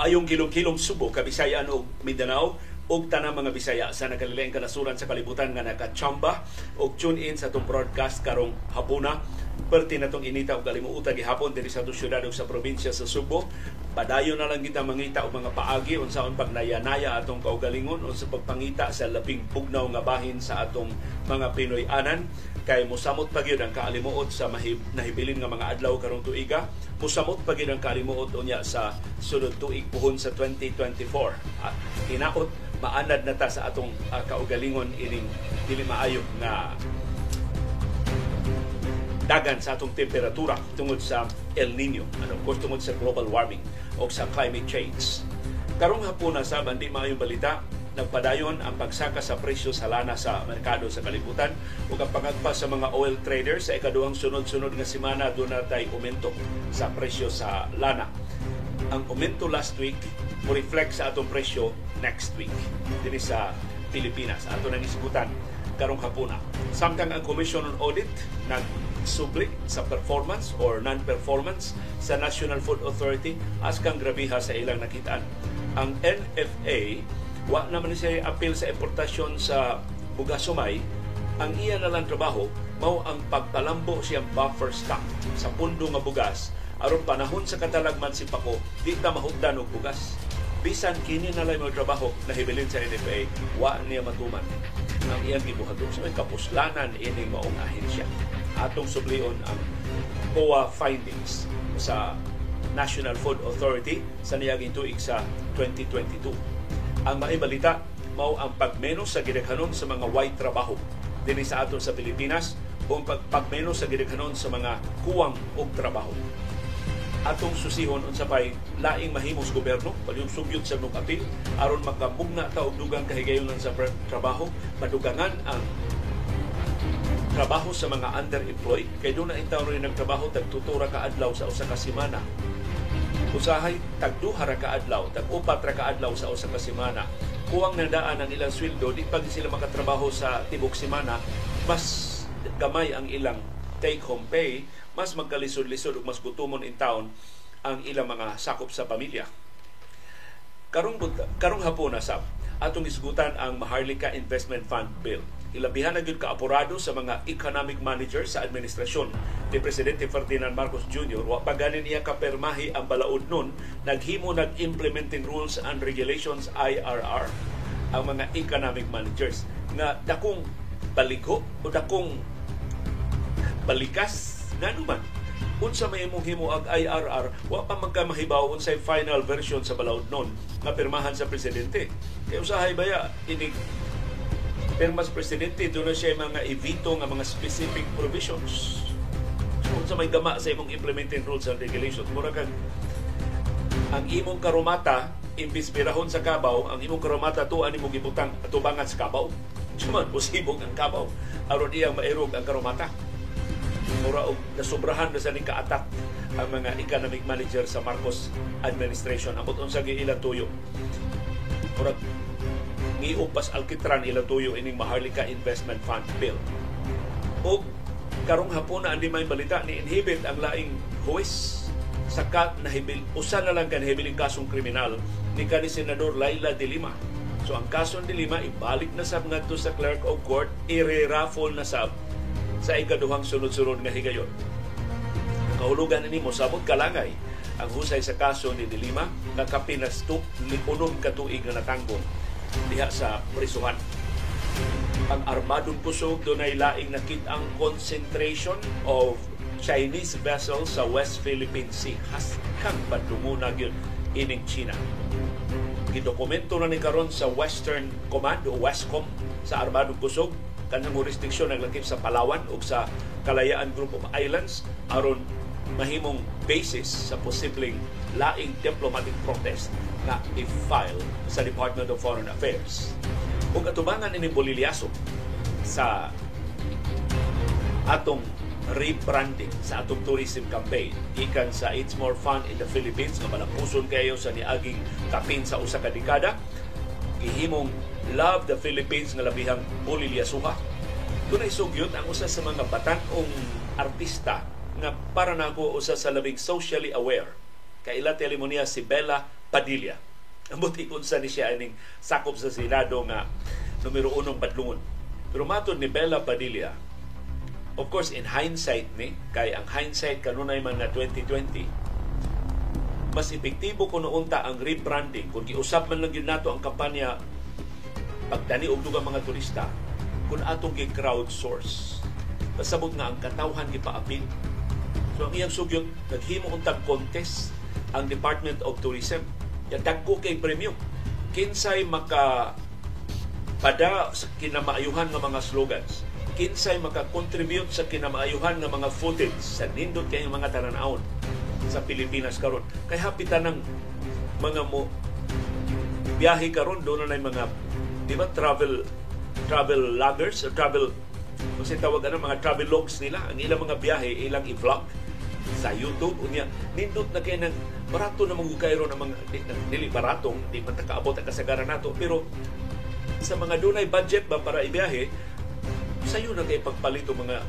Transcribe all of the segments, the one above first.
Maayong kilong-kilong Subo, Kabisayan ug Mindanao ug tanang mga Bisaya sa nakalilaing kanasuran sa kalibutan nga nakachamba ug tune in sa itong broadcast karong hapuna. Perti na itong inita ug kalimuutan gihapon diri sa itong syudad sa probinsya sa Subo padayon na lang kita mangita og mga paagi unsaon pagnayanaya atong kaugalingon unsa pagpangita sa labing pugnaw nga bahin sa atong mga Pinoy-anan kay musamot pa gyud ang kaalimuot sa mahib, nahibilin nga mga adlaw karong tuiga. Musamot pa gyud ang kaalimuot unya sa sunod tuig puhon sa 2024 at hinaot maanad na ta sa atong uh, kaugalingon ining dili maayo nga dagan sa atong temperatura tungod sa El Nino. And of course tungod sa global warming o sa climate change. Karong hapon na sa bandi maayong balita, nagpadayon ang pagsaka sa presyo sa lana sa merkado sa kalibutan ug ang pangagpa sa mga oil traders sa ikaduhang sunod-sunod nga semana natay aumento sa presyo sa lana. Ang aumento last week mo reflect sa atong presyo next week dinhi sa Pilipinas. Ato nang isgutan karong hapuna. Samtang ang Commission on Audit nag subli sa performance or non-performance sa National Food Authority as kang grabiha sa ilang nakitaan. Ang NFA wa naman siya appeal sa importasyon sa bugas sumay ang iya na lang trabaho mao ang pagpalambo siyang buffer stock sa pundo nga bugas. Aron panahon sa katalagman si Pako di ta mahugdan og bugas. Bisan kini na lang mo trabaho na hibilin sa NFA wa niya matuman. Ang iyang gibuhatong sa kapuslanan ini maong ahensya. Atong sublion ang COA findings sa National Food Authority sa niyaging tuig sa 2022 ang maibalita mao ang pagmenos sa gidaghanon sa mga white trabaho. Dinhi sa aton sa Pilipinas o pagmenos sa gidaghanon sa mga kuwang og trabaho. Atong susihon unsa pay laing mahimos gobyerno palyong sugyot sa nung apil aron makamugna ta og dugang kahigayonan sa trabaho madugangan ang trabaho sa mga underemployed. Kay doon na intaw rin nagtrabaho tag tutura ka adlaw sa usa ka semana usahay tag duha ra ka adlaw tag upat ra ka adlaw sa usa ka semana kuwang nadaan ang ilang sweldo di pag sila makatrabaho sa tibok semana mas gamay ang ilang take home pay mas magkalisod-lisod ug mas gutumon in town ang ilang mga sakop sa pamilya. Karong karong hapon na sab atong isgutan ang Maharlika Investment Fund Bill. Ilabihan na gyud kaapurado sa mga economic manager sa administrasyon ni Presidente Ferdinand Marcos Jr. Wa pa ganin iya kapermahi ang balaod nun, naghimo nag-implementing rules and regulations IRR ang mga economic managers nga dakong baliko o dakong balikas nga naman, unsa may imong himo ag IRR, wa pa magkamahibaw unsay final version sa balaod nun nga pirmahan sa presidente. Kaya usahay baya ini pirma sa presidente doon siya mga evito nga mga specific provisions. So, unsa may gama sa imong implementing rules and regulations, mura kag ang imong karumata imbis pirahon sa kabaw, ang imong karumata tuan imong gibutang atubangan sa kabaw. Suman, posibong ang kabaw aron iyang mairog ang karumata mura og nasubrahan na sa ning kaatak ang mga economic manager sa Marcos administration amot unsa gi ilang tuyo mura giupas alkitran ilang tuyo ining Maharlika Investment Fund bill. Og karong hapon na andi may balita ni inhibit ang laing huwes sa kat na hibil usa na lang kan hibiling kasong kriminal ni kani senador Laila de Lima. So ang kaso ni Lima ibalik na sab ngadto sa clerk of court i-raffle na sab sa ikaduhang sunod-sunod nga higayon. Ang kahulugan ni mo sabot kalangay ang husay sa kaso ni Dilima nga kapinastup ni unom katuig nga natanggong diha sa prisuhan. Ang armadong kusog dunay laing nakit-ang concentration of Chinese vessels sa West Philippine Sea. Haskang padunguna yun ining China. Gidokumento na ni karon sa Western Command o Westcom sa Armadong Kusog kanang jurisdiksyon naglakip sa Palawan ug sa Kalayaan Group of Islands aron mahimong basis sa posibleng laing diplomatic protest na i-file sa Department of Foreign Affairs. Ug atubangan ini Boliliaso sa atong rebranding sa atong tourism campaign ikan sa It's More Fun in the Philippines nga malapuson kayo sa niaging kapin sa usa ka dekada gihimong Love the Philippines nga labihang Bulilyasuha. Dunay sugyot ang usa sa mga batan-ong artista nga para nako usa sa labing socially aware. Kaila telemonia si Bella Padilla. Ambot ikunsa ni siya aning sakop sa Senado nga numero unong badlungon. Pero matod ni Bella Padilla, of course in hindsight ni, kay ang hindsight kanunay man na 2020, mas epektibo kuno unta ang rebranding kung giusap man lang yun nato ang kampanya pagdani og dugang mga turista kung atong gi crowdsource. Pasabot nga ang katawhan gipaapil. So ang iyang sugyot naghimo untag contest ang Department of Tourism Ya dagko kay premyo. Kinsay maka pada sa kinamaayuhan nga mga slogans. Kinsay maka-contribute sa kinamaayuhan nga mga footage sa nindot kay mga tanan sa Pilipinas karon. Kay hapitan ng mga mo biyahe karon doon na mga di ba travel travel loggers or travel kasi tawag ano mga travel logs nila ang ilang mga biyahe ilang i-vlog sa YouTube unya nindot na kay nang barato na mga kayro ng mga dili baratong di man kaabot ang kasagaran nato pero sa mga dunay budget ba para ibiyahe sayo na kay pagpalito mga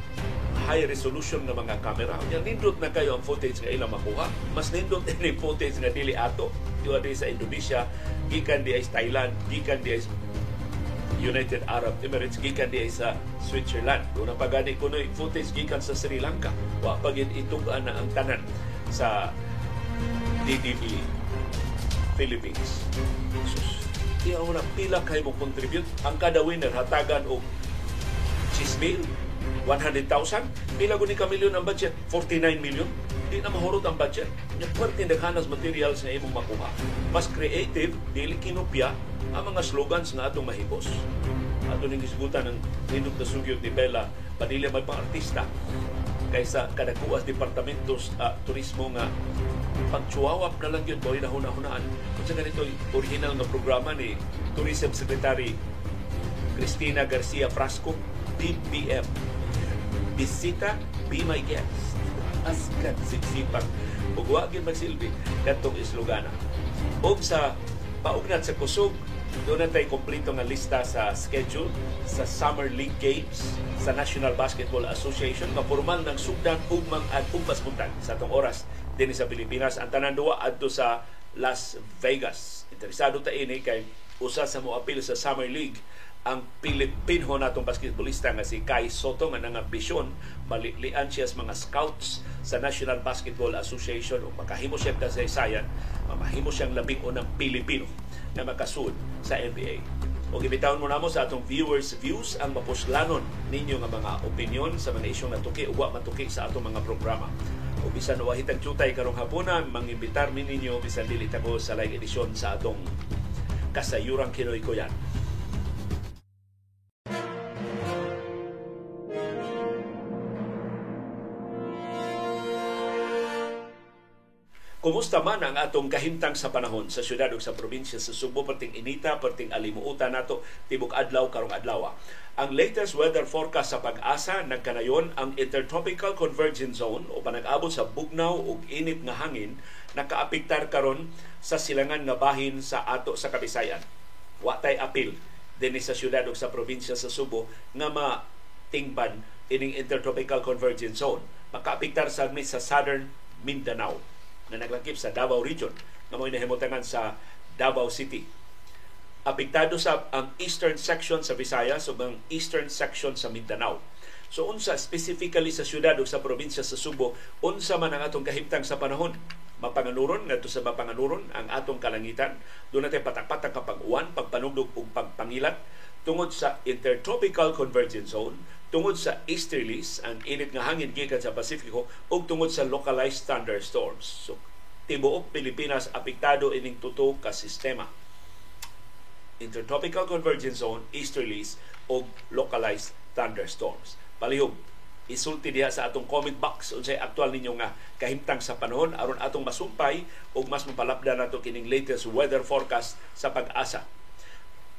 high resolution na mga camera. Yan nindot na kayo ang footage nga ilang makuha. Mas nindot ini footage nga dili ato. Diwa di sa Indonesia, gikan di sa Thailand, gikan di sa United Arab Emirates, gikan di sa Switzerland. Doon ang pagani ko footage gikan sa Sri Lanka. Wa pagin itugan na ang tanan sa DDB Philippines. Sus, ako na pila kayo mo contribute. Ang kada winner hatagan og 6 mil, 100,000. Pila ko ni kamilyon ang budget? 49 million. Di na mahurot ang budget. Yung pwerte naghanas materials na imong makuha. Mas creative, dili kinopya ang mga slogans nga atong mahibos. Ato ning isgutan ng nindot na sugyot ni Bella Padilla may pang artista kaysa kadakuas departamentos uh, turismo nga pagchuwawap na lang yun boy na hunahunaan kung sa ganito original nga programa ni Tourism Secretary Cristina Garcia Frasco BBM Bisita Be My Guest Askan sigsipang ug wa gyud magsilbi kadtong islogana og sa paugnat sa kusog doon natin kompleto nga lista sa schedule sa Summer League Games sa National Basketball Association nga formal ng sugdan ugmang at umpas sa atong oras din sa Pilipinas. Ang tanan duwa adto sa Las Vegas. Interesado ta ini kay usa sa moapil sa Summer League ang Pilipino natong basketballista nga si Kai Soto nga nangambisyon malilian siya sa mga scouts sa National Basketball Association o makahimo siya kasaysayan mamahimo siyang labing unang Pilipino na makasud sa NBA. O gibitawon mo namo sa atong viewers views ang mapuslanon ninyo nga mga opinion sa mga isyong natuki o matuki sa atong mga programa. O bisan wahitag tutay karong hapunan, mangibitar mi ninyo bisan dili ko sa live edisyon sa atong kasayurang Kinoy ko yan. Kumusta man ang atong kahimtang sa panahon sa syudad ug sa probinsya sa Subo perting inita perting alimuutan nato tibok adlaw karong adlaw. Ang latest weather forecast sa pag-asa nagkanayon ang intertropical convergence zone o panag-abot sa bugnaw ug init nga hangin nakaapektar karon sa silangan nga bahin sa ato sa Kabisayan. Wa tay apil dinhi sa syudad ug sa probinsya sa Subo nga matingban ining intertropical convergence zone. Makaapektar sa sa southern Mindanao na naglakip sa Davao Region na mo'y nahimutangan sa Davao City. Apektado sa ang eastern section sa Visayas ug ang eastern section sa Mindanao. So unsa specifically sa syudad o sa probinsya sa Subo, unsa man ang atong kahimtang sa panahon? Mapanganuron ngadto sa mapanganuron ang atong kalangitan. Doon natin patak-patak kapag uwan, pagpanugdog ug pagpangilat tungod sa intertropical convergence zone, tungod sa easterlies, ang init nga hangin gikan sa Pasifiko, ug tungod sa localized thunderstorms. So, tibuok Pilipinas apektado ining tuto ka sistema. Intertropical convergence zone, easterlies, ug localized thunderstorms. Palihog, isulti diha sa atong comment box. Unsay aktual ninyo nga kahimtang sa panahon. Aron atong masumpay ug mas mapalapdan nato kining latest weather forecast sa pag-asa.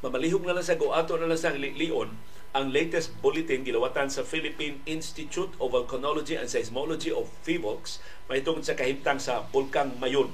Mamalihog na lang sa guato na lang sa lion ang latest bulletin gilawatan sa Philippine Institute of Volcanology and Seismology of PHIVOLCS mahitungod sa kahimtang sa Bulkang Mayon.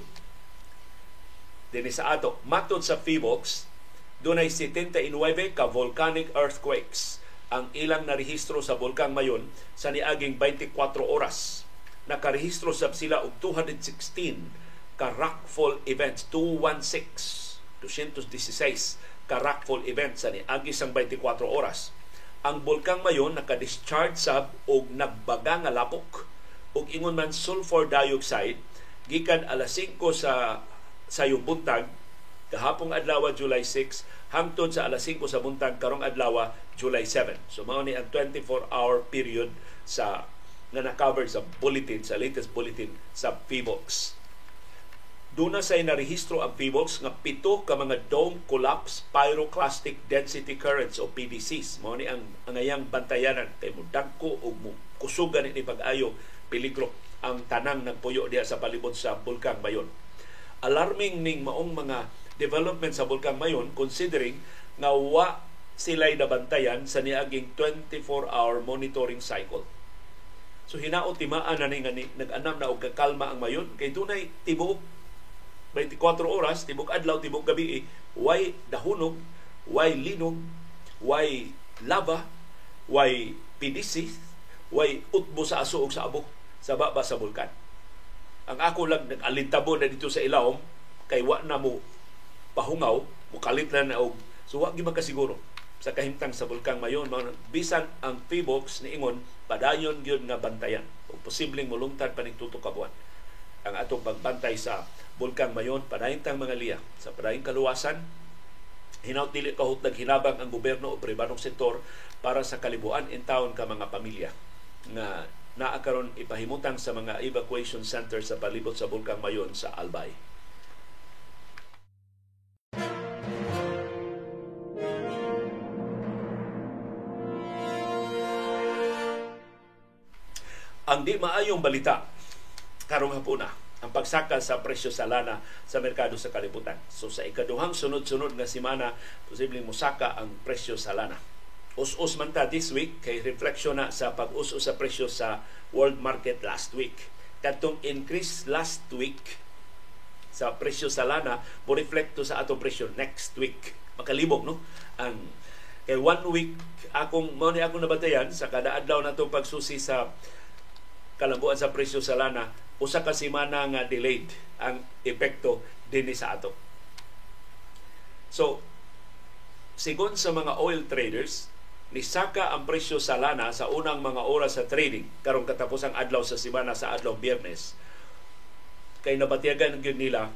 Dini sa ato, matod sa PHIVOLCS, dunay 79 ka volcanic earthquakes ang ilang narehistro sa Bulkang Mayon sa niaging 24 oras. Nakarehistro sab sila og 216 ka rockfall events 216 216 ka rockfall events ani agi sang 24 oras ang bulkang mayon naka-discharge sab og nagbaga nga lapok og ingon man sulfur dioxide gikan alas 5 sa sayong buntag kahapong adlaw July 6 hangtod sa alas 5 sa buntag karong adlaw July 7 so mao ni ang 24 hour period sa nga na-cover sa bulletin sa latest bulletin sa PHIVOX Duna say narehistro ang PHIVOLS nga pito ka mga dome collapse pyroclastic density currents o PDCs. Mao ni ang angayang bantayanan kay mo dagko o mo kusugan ni pag-ayo peligro ang tanang nagpuyo diha sa palibot sa Bulkang Mayon. Alarming ning maong mga development sa Bulkang Mayon considering nga wa sila'y nabantayan sa niaging 24-hour monitoring cycle. So hinaot timaan na ni nga nag-anam na og kakalma ang mayon kay dunay tibuok 24 oras, tibok adlaw, tibok gabi, eh, way dahunog, way linog, way lava, way PDC, way utbo sa aso sa abo sa baba sa bulkan. Ang ako lang nag-alintabo na dito sa ilawom, kay wa na mo pahungaw, mukalit na na og so wa gyud makasiguro sa kahimtang sa bulkang mayon. Bisan ang PBOX ni ingon padayon gyud nga bantayan. O posibleng mulungtad pa ning tutok ka buwan. Ang atong pagbantay sa Bulkang Mayon, panahintang mga liya. Sa panahing kaluwasan, hinaut dili kahut naghinabang ang gobyerno o pribadong sektor para sa kalibuan in town ka mga pamilya nga naa karon ipahimutang sa mga evacuation center sa palibot sa Bulkang Mayon sa Albay. Di maayong balita karong hapuna ang pagsaka sa presyo sa lana sa merkado sa kalibutan. So sa ikaduhang sunod-sunod nga semana, posibleng musaka ang presyo sa lana. Us-us man ta this week kay reflection na sa pag-us-us sa presyo sa world market last week. Katong increase last week sa presyo sa lana mo reflekto sa atong presyo next week. Makalibog no ang kay one week akong mo ni akong nabatayan sa kada adlaw natong pagsusi sa kalambuan sa presyo sa lana usa ka semana nga delayed ang epekto dinhi sa ato. So, sigon sa mga oil traders, nisaka ang presyo sa lana sa unang mga oras sa trading karong katapos ang adlaw sa semana sa adlaw Biyernes kay nabatiyagan gyud nila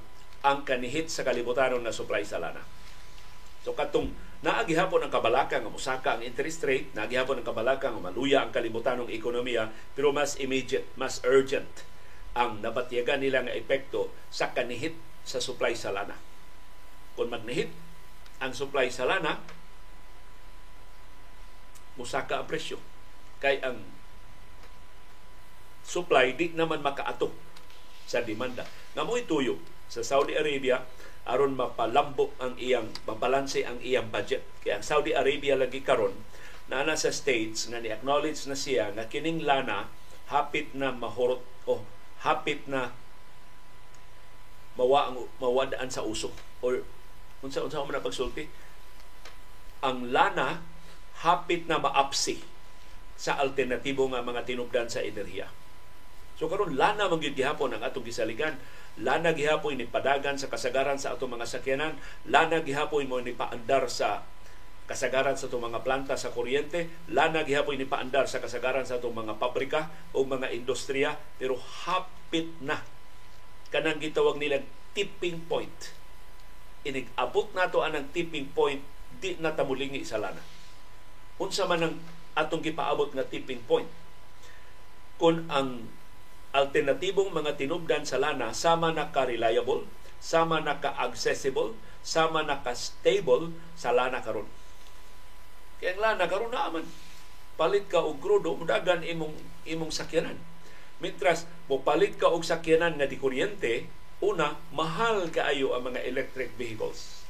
ang kanihit sa kalibutanon na supply sa lana. So katong naagihapon ang kabalaka nga musaka ang interest rate, naagihapon ang kabalaka nga maluya ang kalibutanong ekonomiya pero mas immediate, mas urgent ang nabatyagan nila nga epekto sa kanihit sa supply sa lana. Kung magnihit ang supply sa lana, musaka ang presyo. Kay ang supply di naman makaato sa demanda. Nga mo ituyo sa Saudi Arabia aron mapalambok ang iyang mabalanse ang iyang budget. Kaya ang Saudi Arabia lagi karon na sa states na ni-acknowledge na siya nga kining lana hapit na mahurot o hapit na mawa ang mawadaan sa uso or unsa unsa man pagsulti ang lana hapit na maapsi sa alternatibo nga mga tinubdan sa enerhiya. So karon lana man gyud gihapon ang atong gisaligan. Lana gihapon ni padagan sa kasagaran sa atong mga sakyanan, lana gihapon mo ni paandar sa kasagaran sa itong mga planta sa kuryente, lana gihapon ni paandar sa kasagaran sa itong mga pabrika o mga industriya, pero hapit na kanang gitawag nila tipping point. Inig-abot nato anang tipping point, di na tamulingi sa lana. Unsa man ang atong gipaabot nga tipping point? Kung ang alternatibong mga tinubdan sa lana sama na ka-reliable, sama na ka-accessible, sama na ka-stable sa lana karon kaya nga nagkaroon na aman. Palit ka og krudo, mudagan imong imong sakyanan. Mitras, mo palit ka og sakyanan nga di kuryente, una, mahal kaayo ang mga electric vehicles.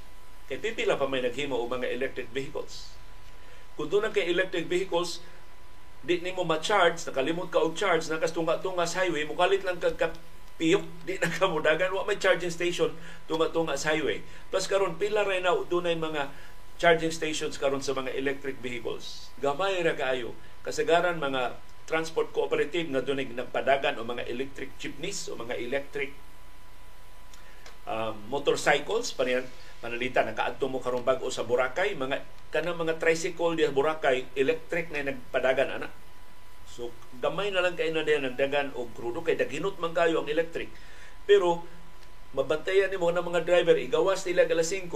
Kay pipila pa may naghimo og mga electric vehicles. Kung doon kay electric vehicles, di ni mo ma-charge, nakalimot ka og charge, nakastunga-tunga sa highway, mukalit lang kag piyok, di na ka mudagan, wa may charging station tunga-tunga sa highway. Plus karon pila ray na dunay mga charging stations karon sa mga electric vehicles. Gamay ra kaayo. Kasagaran mga transport cooperative na dunig nagpadagan o mga electric jeepneys o mga electric um, motorcycles paniyan panalitan nakaadto mo karong bag-o sa Boracay mga kanang mga tricycle di Boracay electric na nagpadagan ana. So gamay na lang kay na diyan nagdagan og krudo kay daginot man kayo ang electric. Pero mabantayan ni mo na mga driver igawas nila alas 5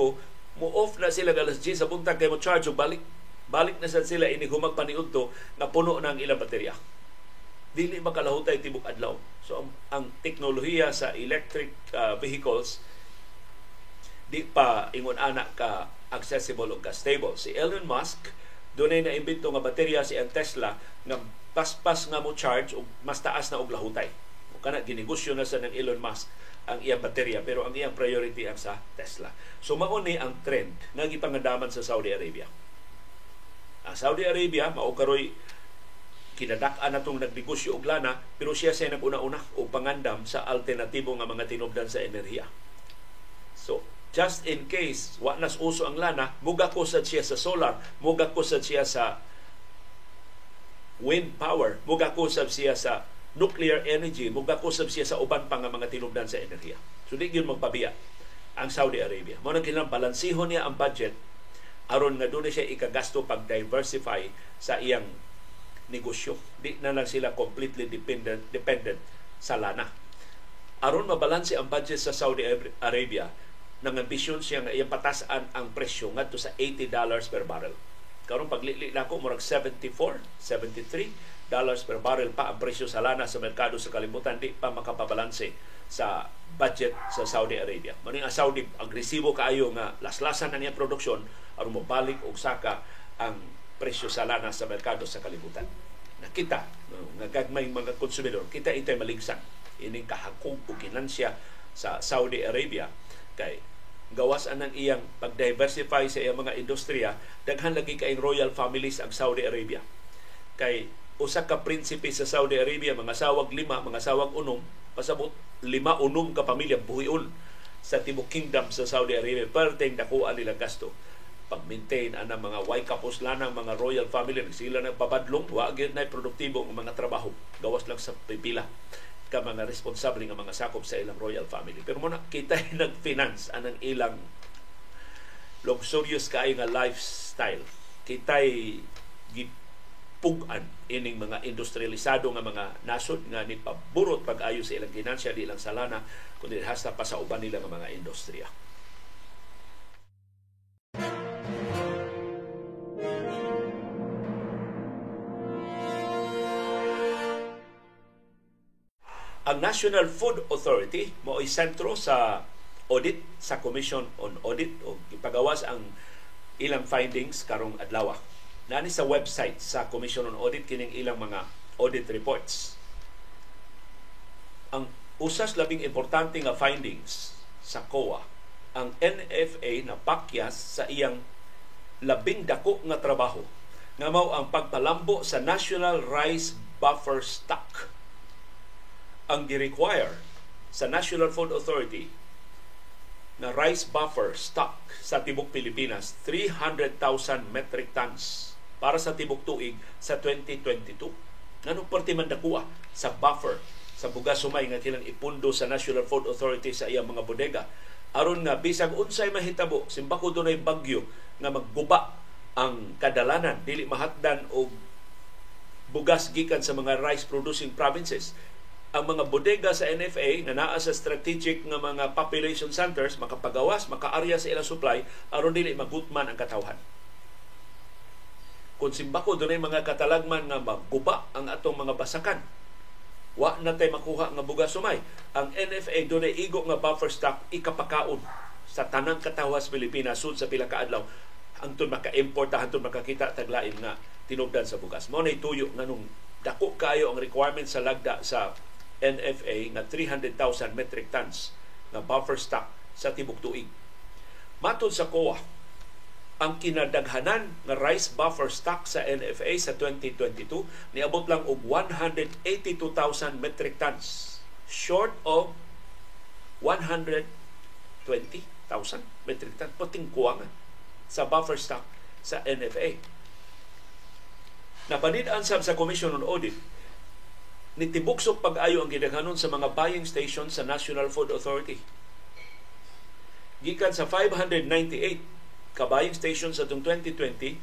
mo off na sila alas 10 sa buntag kay mo charge balik balik na sad sila ini humag paniudto na puno na ang ilang baterya dili makalahutay tibok adlaw so ang, ang teknolohiya sa electric uh, vehicles di pa ingon anak ka accessible o ka stable. Si Elon Musk, doon na imbento nga baterya si ang Tesla nga paspas nga mo charge o mas taas na og lahutay. O kana ginegosyo na sa ng Elon Musk ang iyang baterya pero ang iyang priority ang sa Tesla. So mao ni ang trend nga gipangadaman sa Saudi Arabia. Ang Saudi Arabia mao karoy kinadak-an na itong nagnegosyo og lana pero siya siya nag-una-una o pangandam sa alternatibo nga mga tinubdan sa enerhiya. So, just in case wa nas uso ang lana muga ko sad siya sa solar muga ko sad siya sa wind power muga ko sad siya sa nuclear energy muga ko sad siya sa uban pa nga mga tinubdan sa enerhiya so di gyud magpabiya ang Saudi Arabia mo nang kinahanglan balansihon niya ang budget aron nga dunay siya ikagasto pag diversify sa iyang negosyo di na lang sila completely dependent dependent sa lana aron mabalanse ang budget sa Saudi Arabia nang ambisyon siya nga iyang patasan ang presyo ngadto sa 80 dollars per barrel. Karon paglili nako murag 74, 73 dollars per barrel pa ang presyo sa lana sa merkado sa kalibutan di pa makapabalanse sa budget sa Saudi Arabia. Mani ang Saudi agresibo kaayo nga laslasan na niya produksyon aron mobalik og saka ang presyo sa lana sa merkado sa kalibutan. Nakita nga gagmay mga konsumidor, kita itay maligsan. Ining kahakog o kinansya sa Saudi Arabia. Kay gawas anang iyang pag-diversify sa iyang mga industriya daghan lagi kay royal families ang Saudi Arabia. Kay usa ka prinsipe sa Saudi Arabia mga sawag lima mga sawag unom pasabot lima unom ka pamilya buhion sa Timog Kingdom sa Saudi Arabia. Perteng dakuan nila gasto pag-maintain ang mga way kapos lanang mga royal family sila nagpabadlong wa gyud na produktibo ang mga trabaho gawas lang sa pipila ka mga responsable nga mga sakop sa ilang royal family. Pero muna, kita nag-finance anang ilang luxurious kaayo nga lifestyle. Kita'y gipugan ining mga industrialisado nga mga nasod nga ni paburot pag-ayo sa ilang ginansya di lang sa lana kundi hasta pa sa uban nila nga mga industriya. Ang National Food Authority mo ay sentro sa audit sa Commission on Audit o ipagawas ang ilang findings karong adlaw. Nani sa website sa Commission on Audit kining ilang mga audit reports. Ang usas labing importante nga findings sa COA ang NFA na pakyas sa iyang labing dako nga trabaho nga mao ang pagpalambo sa National Rice Buffer Stock ang gi-require sa National Food Authority na rice buffer stock sa tibok Pilipinas 300,000 metric tons para sa tibok tuig sa 2022. Nganong parte man dakuha sa buffer sa bugas sumay nga kilang ipundo sa National Food Authority sa iyang mga bodega? Aron nga bisag unsay mahitabo simbako dunay bagyo nga magguba ang kadalanan. Dili mahatdan og bugas gikan sa mga rice producing provinces ang mga bodega sa NFA na naa sa strategic nga mga population centers makapagawas, makaarya sa ilang supply aron dili magutman ang katawhan. Kung simbako dunay mga katalagman nga maguba ang atong mga basakan, wa na tay makuha nga bugas sumay. Ang NFA dunay igo nga buffer stock ikapakaon sa tanang katawas Pilipinas sud sa pila ka adlaw hangtod maka-import hangtod makakita taglain nga tinubdan sa bugas. Mao nay tuyo nganong dako kayo ang requirement sa lagda sa NFA nga 300,000 metric tons na buffer stock sa tibok tuig. Matod sa COA, ang kinadaghanan nga rice buffer stock sa NFA sa 2022 niabot lang og 182,000 metric tons short of 120,000 metric tons puting kuwangan sa buffer stock sa NFA. Napanidaan sab sa Commission on Audit nitibuksok pag-ayo ang gidaghanon sa mga buying station sa National Food Authority. gikan sa 598 ka buying stations sa 2020,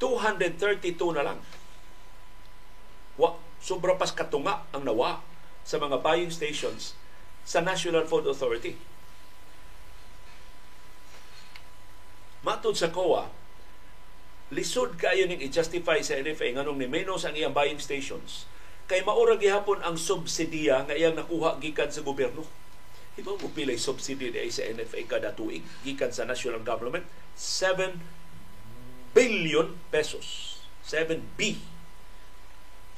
232 na lang. Wa, sobra pas katunga ang nawa sa mga buying stations sa National Food Authority. Matod sa COA, lisod kayo ning i-justify sa NFA nganong ni menos ang iyang buying stations kay maura gihapon ang subsidiya nga iyang nakuha gikan sa gobyerno. Iba mo pilay subsidy di sa NFA kada tuig gikan sa national government 7 billion pesos. 7B.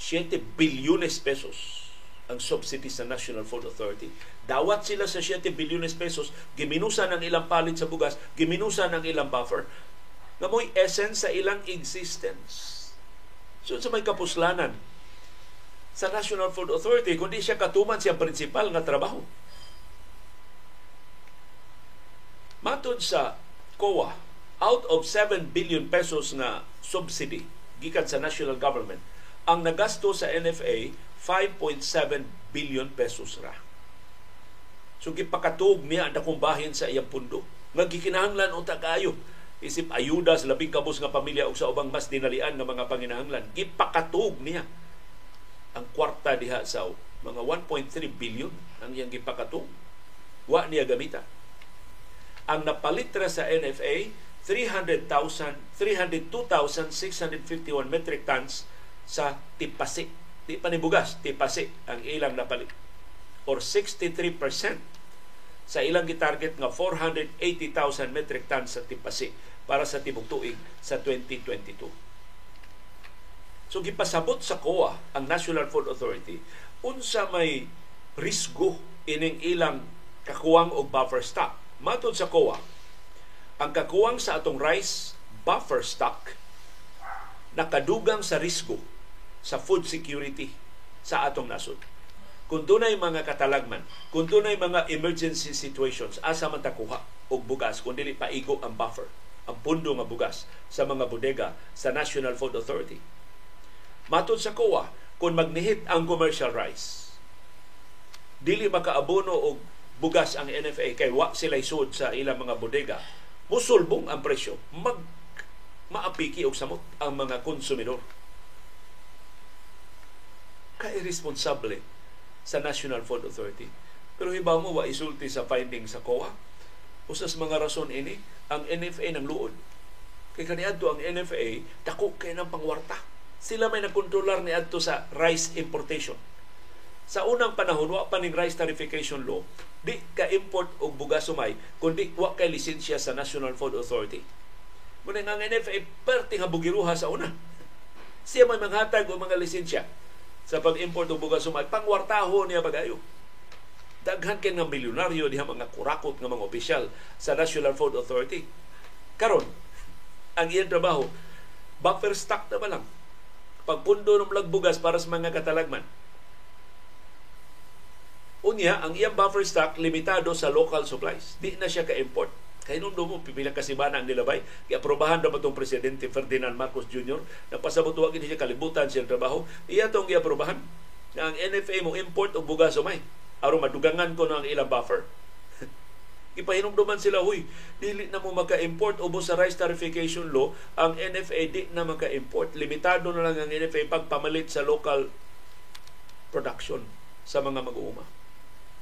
7 bilyones pesos ang subsidy sa National Food Authority. Dawat sila sa 7 bilyones pesos, giminusan ang ilang palit sa bugas, giminusan ang ilang buffer nga mo'y essence sa ilang existence. So sa may kapuslanan sa National Food Authority kundi siya katuman siyang principal nga trabaho. Matod sa COA, out of 7 billion pesos nga subsidy gikan sa national government, ang nagasto sa NFA 5.7 billion pesos ra. So gipakatug niya ang dakong bahin sa iyang pundo. Nga gikinahanglan unta kayo isip ayuda sa labing kabus nga pamilya ug sa ubang mas dinalian nga mga panginahanglan gipakatug niya ang kwarta diha sa mga 1.3 billion ang iyang gipakatug wa niya gamita. Ang napalitra sa NFA 300,000 302,651 metric tons sa tipasi. Di pa ni bugas tipasi ang ilang napalit or 63% sa ilang gitarget nga 480,000 metric tons sa tipasi para sa tuig sa 2022. So gipasabot sa COA ang National Food Authority unsa may risgo ining ilang kakuwang og buffer stock. Matod sa COA, ang kakuwang sa atong rice buffer stock nakadugang sa risgo sa food security sa atong nasod. Kung dunay mga katalagman, kung dunay mga emergency situations, asa man takuha og bugas kung dili paigo ang buffer ang pundo nga bugas sa mga bodega sa National Food Authority. Matod sa COA, kung magnihit ang commercial rice, dili makaabono og bugas ang NFA kay wa sila isud sa ilang mga bodega, musulbong ang presyo, mag maapiki og samot ang mga konsumidor. Ka-irresponsable sa National Food Authority. Pero hibaw mo wa isulti sa finding sa COA. Usas mga rason ini, ang NFA ng luod. Kay kaniadto ang NFA, dako kay ng pangwarta. Sila may nagkontrolar ni adto sa rice importation. Sa unang panahon, wa pa ning rice tarification law, di ka import og bugas sumay, kundi wa kay lisensya sa National Food Authority. Muna nga ang NFA, perti nga bugiruha sa una. Siya may manghatag o mga lisensya sa pag-import og bugas sumay. Pangwartaho niya pagayo daghan kay nga milyonaryo diha mga kurakot nga mga opisyal sa National Food Authority. Karon, ang iyang trabaho, buffer stock na ba lang? Pagpundo ng lagbugas para sa mga katalagman. Unya, ang iyang buffer stock limitado sa local supplies. Di na siya ka-import. Kaya nung mo, pipila kasibana ang nilabay, i-aprobahan na itong Presidente Ferdinand Marcos Jr. na pasabot wag siya kalibutan siyang trabaho, iya itong i-aprobahan na ang NFA mo import o bugas umay aron madugangan ko ng ilang buffer. Ipahinumduman sila, huy, dili na mo maka-import ubos sa rice tarification law, ang NFA di na maka-import. Limitado na lang ang NFA pagpamalit sa local production sa mga mag-uuma.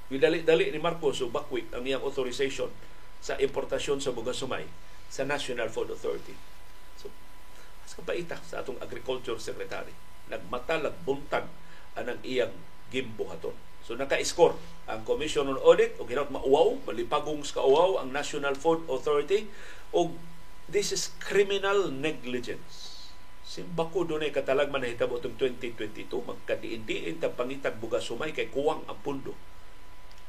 Dali-dali ni Marcos o Bakwik ang iyang authorization sa importasyon sa bugas sumay sa National Food Authority. So, mas kapaita sa atong Agriculture Secretary. Nagmata, nagbuntag anang iyang gimbuhaton. So naka-score ang Commission on Audit o ginaot mauwaw, malipagong sa kauwaw ang National Food Authority o this is criminal negligence. Simba ko doon ay katalagman na hitabo itong 2022, magkadiin-diin tang pangitag bugas sumay kay kuwang ang pundo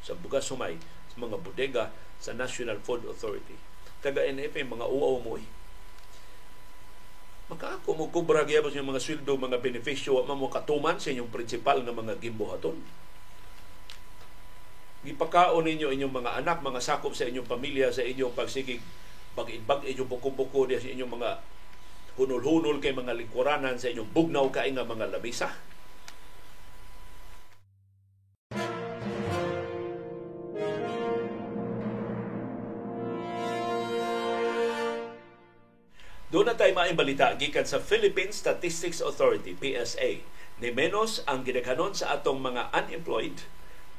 sa bugas sumay sa mga bodega sa National Food Authority. Taga NFA, mga uwaw mo eh. Makaako mo kubra gyapon yung mga sweldo, mga benepisyo, wa mo katuman sa inyong principal nga mga gimbuhaton gipakaon ninyo inyong mga anak, mga sakop sa inyong pamilya, sa inyong pagsigig, pag-ibag inyong buko-buko sa inyong mga hunol-hunol kay mga lingkuranan sa inyong bugnaw kay nga mga labisa. Doon na tayo maimbalita gikan sa Philippine Statistics Authority, PSA. Ni menos ang gidaghanon sa atong mga unemployed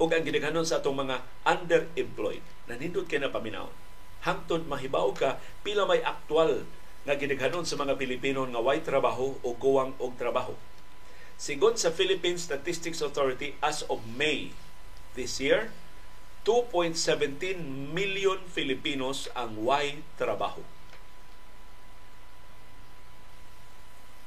o ang gidaghanon sa atong mga underemployed. Nanindot kay na paminaw. Hangtod mahibaw ka pila may aktual nga gidaghanon sa mga Pilipino nga way trabaho o guwang og trabaho. Sigon sa Philippine Statistics Authority as of May this year, 2.17 million Filipinos ang way trabaho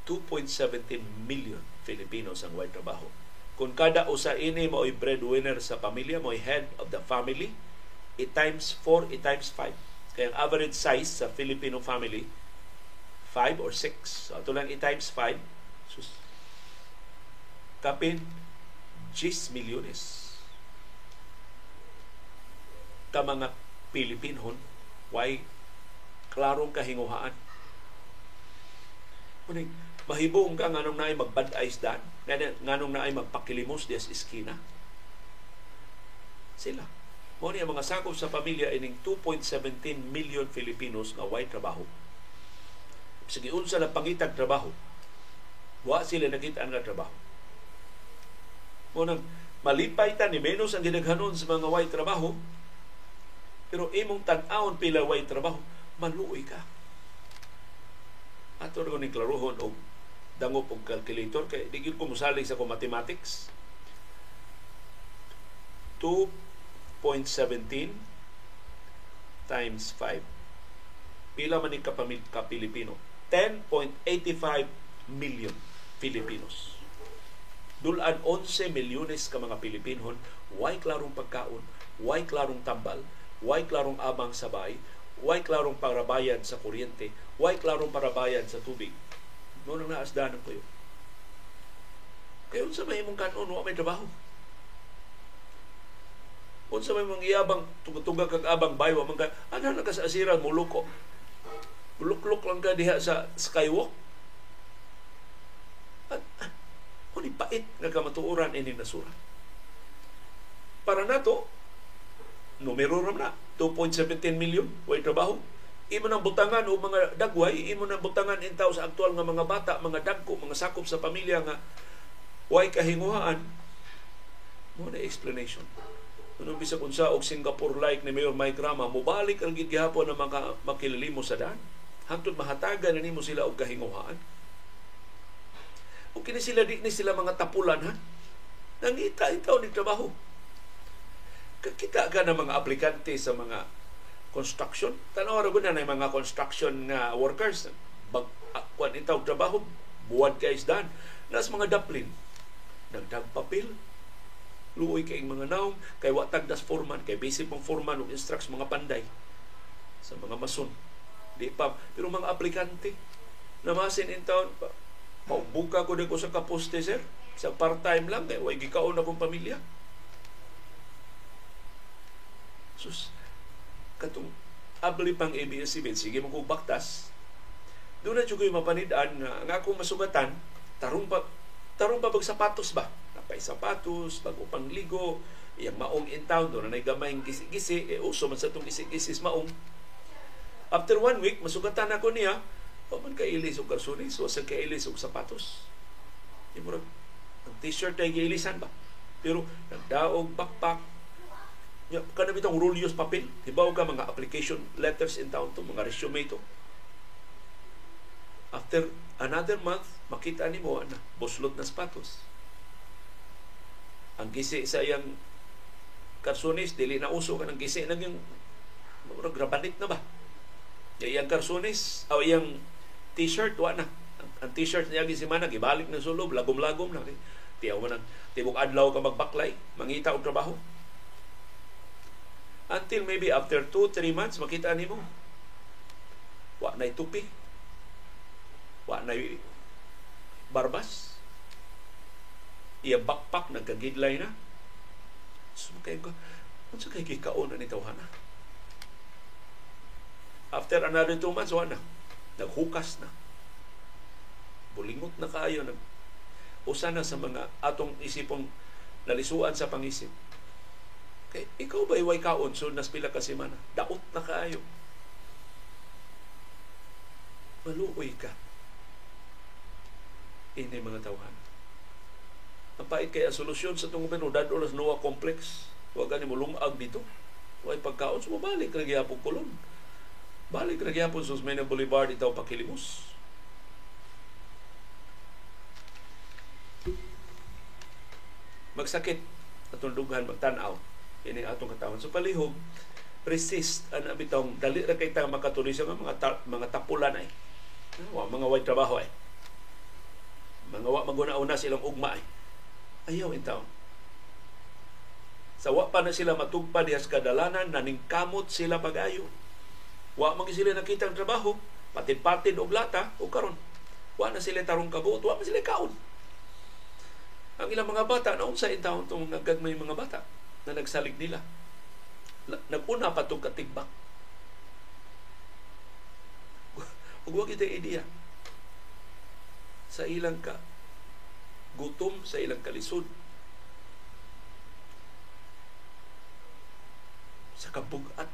2.17 million Filipinos ang way trabaho. Kung kada usa ini mo ay breadwinner sa pamilya, mo ay head of the family, it times 4, it times 5. Kaya ang average size sa Filipino family, 5 or 6. So, ito lang i-times 5. Sus. Kapin, 10 milyones. Ka mga Pilipinon, why klarong kahinguhaan. Kuning, mahibong ka nganong naay magbad eyes dan nganong naay magpakilimos dias iskina sila. Mo ni mga sakop sa pamilya ining 2.17 million Filipinos nga way trabaho. Sige unsa na pangitag trabaho? Wa sila nakita nga trabaho. Mo nang malipay ta ni menos ang ginaghanon sa mga way trabaho pero imong tan-awon pila way trabaho maluoy ka. Ato rin ni klaruhon og dangop og calculator. Kay di ko musali sa ko mathematics. 2.17 times 5 pila man ni ka Pilipino? 10.85 million Filipinos. Dulan 11 milyones ka mga Pilipinon way klarong pagkaon? Way klarong tambal? Way klarong abang sabay? Way klarong parabayan sa kuryente? Way klarong parabayan sa tubig mo nang naasdanan ko yun. Kaya unsa may imong kanon, wa may trabaho. Unsa may mong iyabang tugatugag kag abang bayo man ka ana na ka sa asiran muluko. Luk-luk lang ka diha sa skywalk. At kung pait nga kamatuoran ini nasura. Para nato, numero ram na, 2.17 million, way trabaho imo nang butangan o mga dagway, imo nang butangan intaw sa aktual nga mga bata, mga dagko, mga sakop sa pamilya nga way kahinguhaan. Mo na explanation. Kung sa og Singapore like ni Mayor Mike Rama, mubalik ang gihapon na mga makilali sa dan. Hantod mahatagan na nimo sila og kahinguhaan. O kini sila di ni sila mga tapulan ha. Nangita itaw ni trabaho. Kita ka na mga aplikante sa mga construction. Tanaw ra na mga construction nga workers. Bag, kwan itaw trabaho, buwad kay isdan. Nas mga daplin. Nagdag papel. Luoy kay mga naong, kay watag das foreman, kay basic pang foreman ug instructs mga panday sa mga mason. Di pa, pero mga aplikante, namasin in town, maubuka ko ko sa kaposte, sir. Sa part-time lang, kay way gikaon akong pamilya. Sus, katong abli pang ABS-CBN, sige mo baktas. Doon na yung mapanidaan nga, nga akong masugatan, tarong pa, tarong pa pag sapatos ba? Napay sapatos, bago pang ligo, iyang maong in town, doon na gamay gisi-gisi, eh, uso man sa itong gisi-gisi maong. After one week, masugatan ako niya, o man kailis o karsunis, o sa kailis o sapatos. Yung ang t-shirt ay giilisan ba? Pero nagdaog backpack, Ya, kana bitong rulyos papel, hibaw ka mga application letters in town to, mga resume to. After another month, makita ni mo na buslot na sapatos. Ang gisi sa iyang karsones, dili na uso ka ng gisi naging grabanit na ba? Iyang karsones, o iyang t-shirt, wa na. Ang, ang t-shirt niya gisimana, gibalik ng sulob, lagom-lagom na. Tiyaw mo nang tibok adlaw ka magbaklay, mangita og trabaho Until maybe after 2-3 months, makita ni mo. Wa na tupi. Wa na barbas. Iya backpack, nagkagidlay na. So, kaya ko, ano sa kay kikaon na ni Tawhana? After another 2 months, wa na. Naghukas na. Bulingot na kayo. Nag, usa na sa mga atong isipong nalisuan sa pangisip Kay ikaw ba iway kaon so nas pila ka semana? Daot na kaayo. maluoy ka ini mga tawhan. Ang pait kay solusyon sa itong gobyerno, dado na Noah Complex. Huwag gani mo lumag dito. Huwag pagkaon, sumabalik na gyapon kulon. Balik na gyapon sa Usmena Boulevard itaw pakilimos. Magsakit atong dughan magtan-aw ini atong katawan. So palihog resist ana bitong dali ra kay ta makatuloy sa mga ta, mga tapulan ay. Wa mga way trabaho ay. Mga wa maguna-una silang ugma ay. Ayaw intaw. Sa wa pa na sila matugpa diha sa kadalanan naningkamot sila pagayo. Wa man sila nakita ang trabaho, patid-patid og lata o karon. Wa na sila tarong kabuot, wa man sila kaon. Ang ilang mga bata, naon sa taon itong nagagmay mga bata na nagsalig nila. Naguna pa itong katigbak. Ug wag ito idea. Sa ilang ka gutom, sa ilang kalisod, sa kabugat,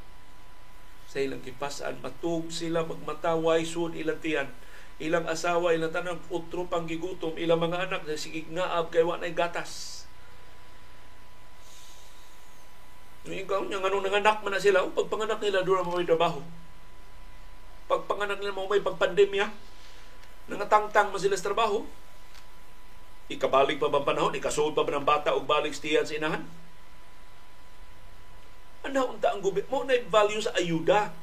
sa ilang kipasan, matug sila magmataway sud ilang tiyan. Ilang asawa ilang tanang utro pang gigutom ilang mga anak na sigig ngaab kay wa gatas Ikaw niya, anong nanganak man na sila, pagpanganak nila, doon mo may trabaho. Pagpanganak nila mo may pagpandemya, nangatangtang mo sila sa trabaho. Ikabalik pa bang panahon? Ikasuod pa ba ng bata o balik stiyan sa inahan? Ano unta ang gobyerno? Mo na value sa ayuda.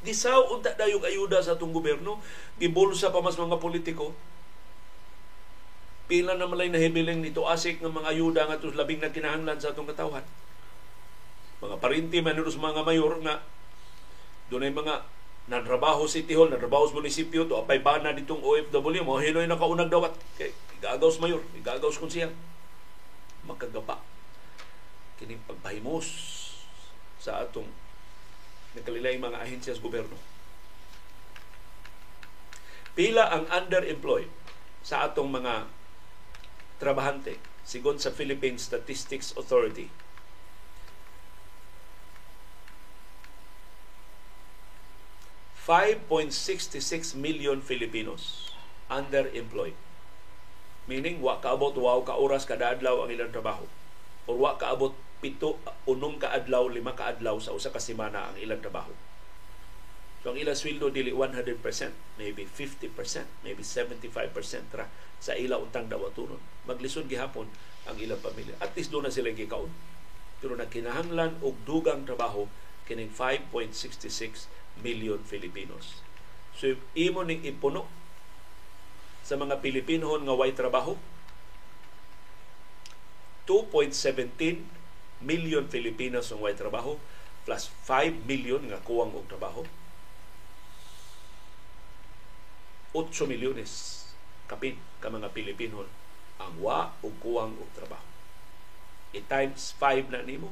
Gisaw unta dayog ayuda sa atong gobyerno. Gibulsa pa mas mga politiko pila na malay nahibiling nito asik ng mga ayuda nga tus labing na kinahanglan sa atong katawhan. Mga parinti man mga mayor nga doon ay mga natrabaho City Hall, natrabaho sa munisipyo, to apay bana ditong OFW, mo hinoy nakaunag dawat. Kay igagaws mayor, igagaws konsehal. Makagaba. Kini pagpahimos sa atong nakalilay mga ahensya sa gobyerno. Pila ang underemployed sa atong mga trabahante sigon sa Philippine Statistics Authority. Five point million Filipinos underemployed. Meaning, wa kaabot wow ka oras kada adlaw ang ilang trabaho. Or wa kaabot pito, unom ka adlaw, lima ka adlaw sa usa ka semana ang ilang trabaho. So, ang ilang sweldo dili 100%, maybe 50%, maybe 75% ra sa ila untang dawatunon. Maglisod gihapon ang ilang pamilya. At least doon na sila gikaon. Pero nakinahanglan og dugang trabaho kining 5.66 million Filipinos. So imo ning ipuno sa mga Pilipino nga way trabaho 2.17 million Filipinos ang way trabaho plus 5 million nga kuwang og trabaho 8 milyones kapin ka mga Pilipino ang wa ug kuwang og trabaho. I times 5 na nimo.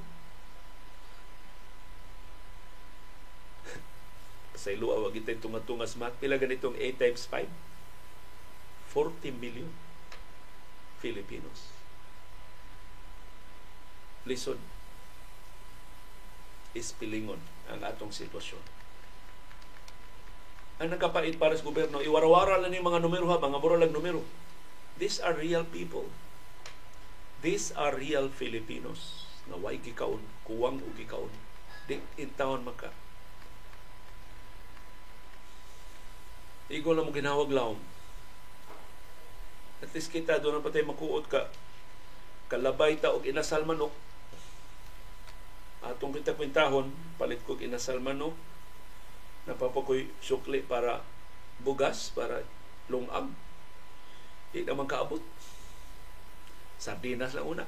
Sa iluwa wag itay tunga-tungas mat pila ganitong 8 times 5 40 million Filipinos. Listen, ispilingon ang atong sitwasyon ang nagkapait para sa gobyerno. Iwarawara lang yung mga numero ha, mga mura lang numero. These are real people. These are real Filipinos nga way gikaon, kuwang o gikaon. Di intawon maka. Igo lang mo ginawag laom. At least kita doon na patay makuot ka kalabay ta og inasal manok. Atong kita kwintahon, palit ko inasal manok, napapakoy sukli para bugas, para lungag. Di naman kaabot. Sardinas lang una.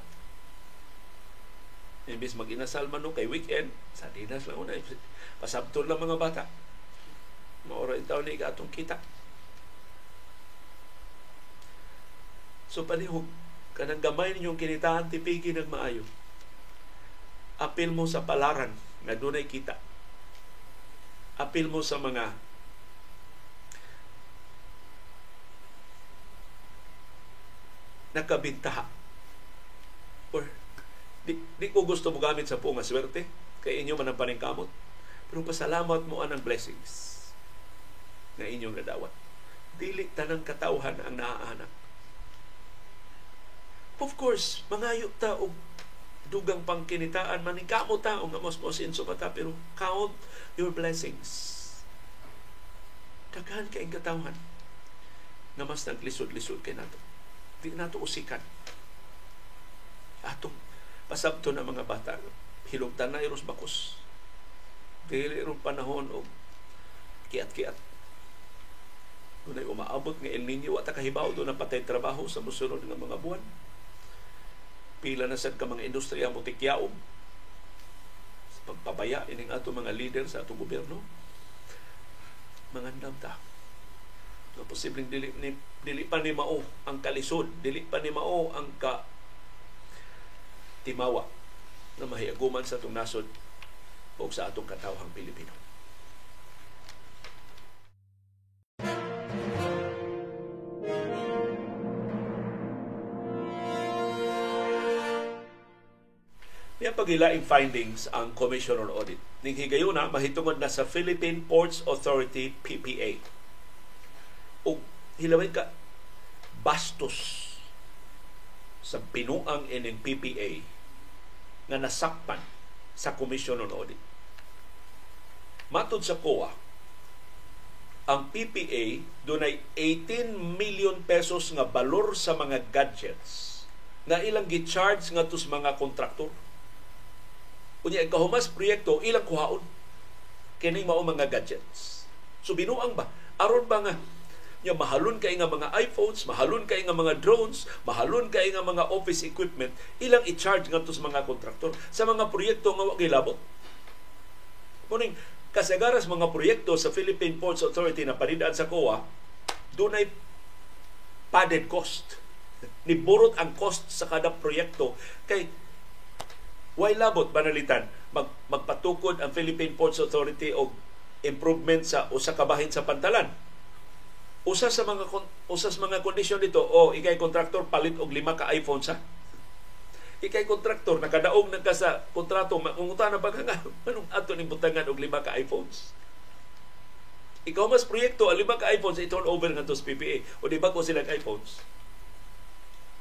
Imbis mag-inasal man kay weekend, sardinas lang una. Pasabtol lang mga bata. Maura yung taon na kita. So palihog, kanang gamay ninyong kinitaan, tipigi nagmaayo. Apil mo sa palaran nga dunay kita apil mo sa mga nakabintaha or di, di ko gusto mo gamit sa punga swerte kay inyo man ang paningkamot pero pasalamat mo anang blessings nga inyong nadawat. Dili tanang katawhan ang naaanak. Of course, mangayo ta og dugang pangkinitaan maningkamo ta nga mas inso pa ta pero count your blessings. Daghan kay katawhan nga mas naglisod-lisod kay nato. Di nato usikan. Atong pasabto na mga bata hilugtan na iros bakos. Dili ron panahon og kiat-kiat. Kung umaabot nga El Nino, wata kahibaw doon ang patay trabaho sa musunod ng mga buwan pila na sad ka mga industriya mo tikyaom. Pagpabaya ining ato mga leader sa atong gobyerno. Mangandam ta. So, posibleng dili, ni, dili pa ni mao ang kalisod dili pa ni mao ang ka timawa na mahiaguman sa atong nasod o sa atong katawhang Pilipino. Niya pagilaing findings ang Commission on Audit. Ning higayuna mahitungod na sa Philippine Ports Authority PPA. O hilaway ka bastos sa binuang ining PPA nga nasakpan sa Commission on Audit. Matod sa COA, ang PPA dunay 18 million pesos nga balor sa mga gadgets na ilang gi-charge nga tus mga kontraktor Unya ang kahumas proyekto ilang kuhaon kini mao mga gadgets. So binuang ba aron ba nga nya mahalon kay nga mga iPhones, mahalon kay nga mga drones, mahalon kay nga mga office equipment, ilang i-charge ngadto sa mga kontraktor sa mga proyekto nga wa gilabot. Kuning kasagaras mga proyekto sa Philippine Ports Authority na panidaan sa COA, dunay padded cost. Niburot ang cost sa kada proyekto kay Why labot banalitan mag, magpatukod ang Philippine Ports Authority og improvement sa usa ka bahin sa pantalan. Usa sa mga usa sa mga kondisyon dito, o oh, ikay kontraktor palit og lima ka iPhone sa? Ikay kontraktor nakadaog na ka sa kontrato mangunguta na ba nga? Anong ato ni butangan og lima ka iPhones? Ikaw mas proyekto ang lima ka iPhones i-turn over nga to sa PPA o di ba ko sila iPhones?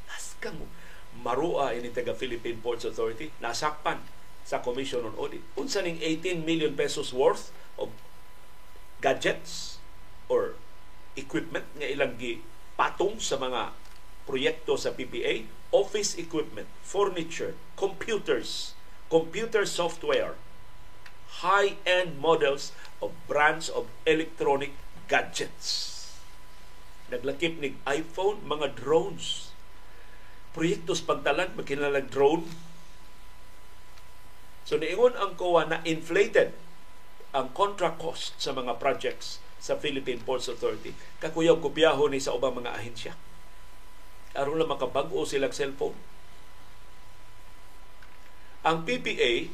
Las ka mo marua ini taga Philippine Ports Authority nasakpan sa Commission on Audit. Unsa ning 18 million pesos worth of gadgets or equipment nga ilang gi patong sa mga proyekto sa PPA, office equipment, furniture, computers, computer software, high-end models of brands of electronic gadgets. Naglakip ni iPhone, mga drones, proyektos pagtalan magkinalag drone. So niingon ang COA na inflated ang contract cost sa mga projects sa Philippine Ports Authority. Kakuyaw kopyaho ni sa ubang mga ahensya. Aron lang makabag-o silang cellphone. Ang PPA,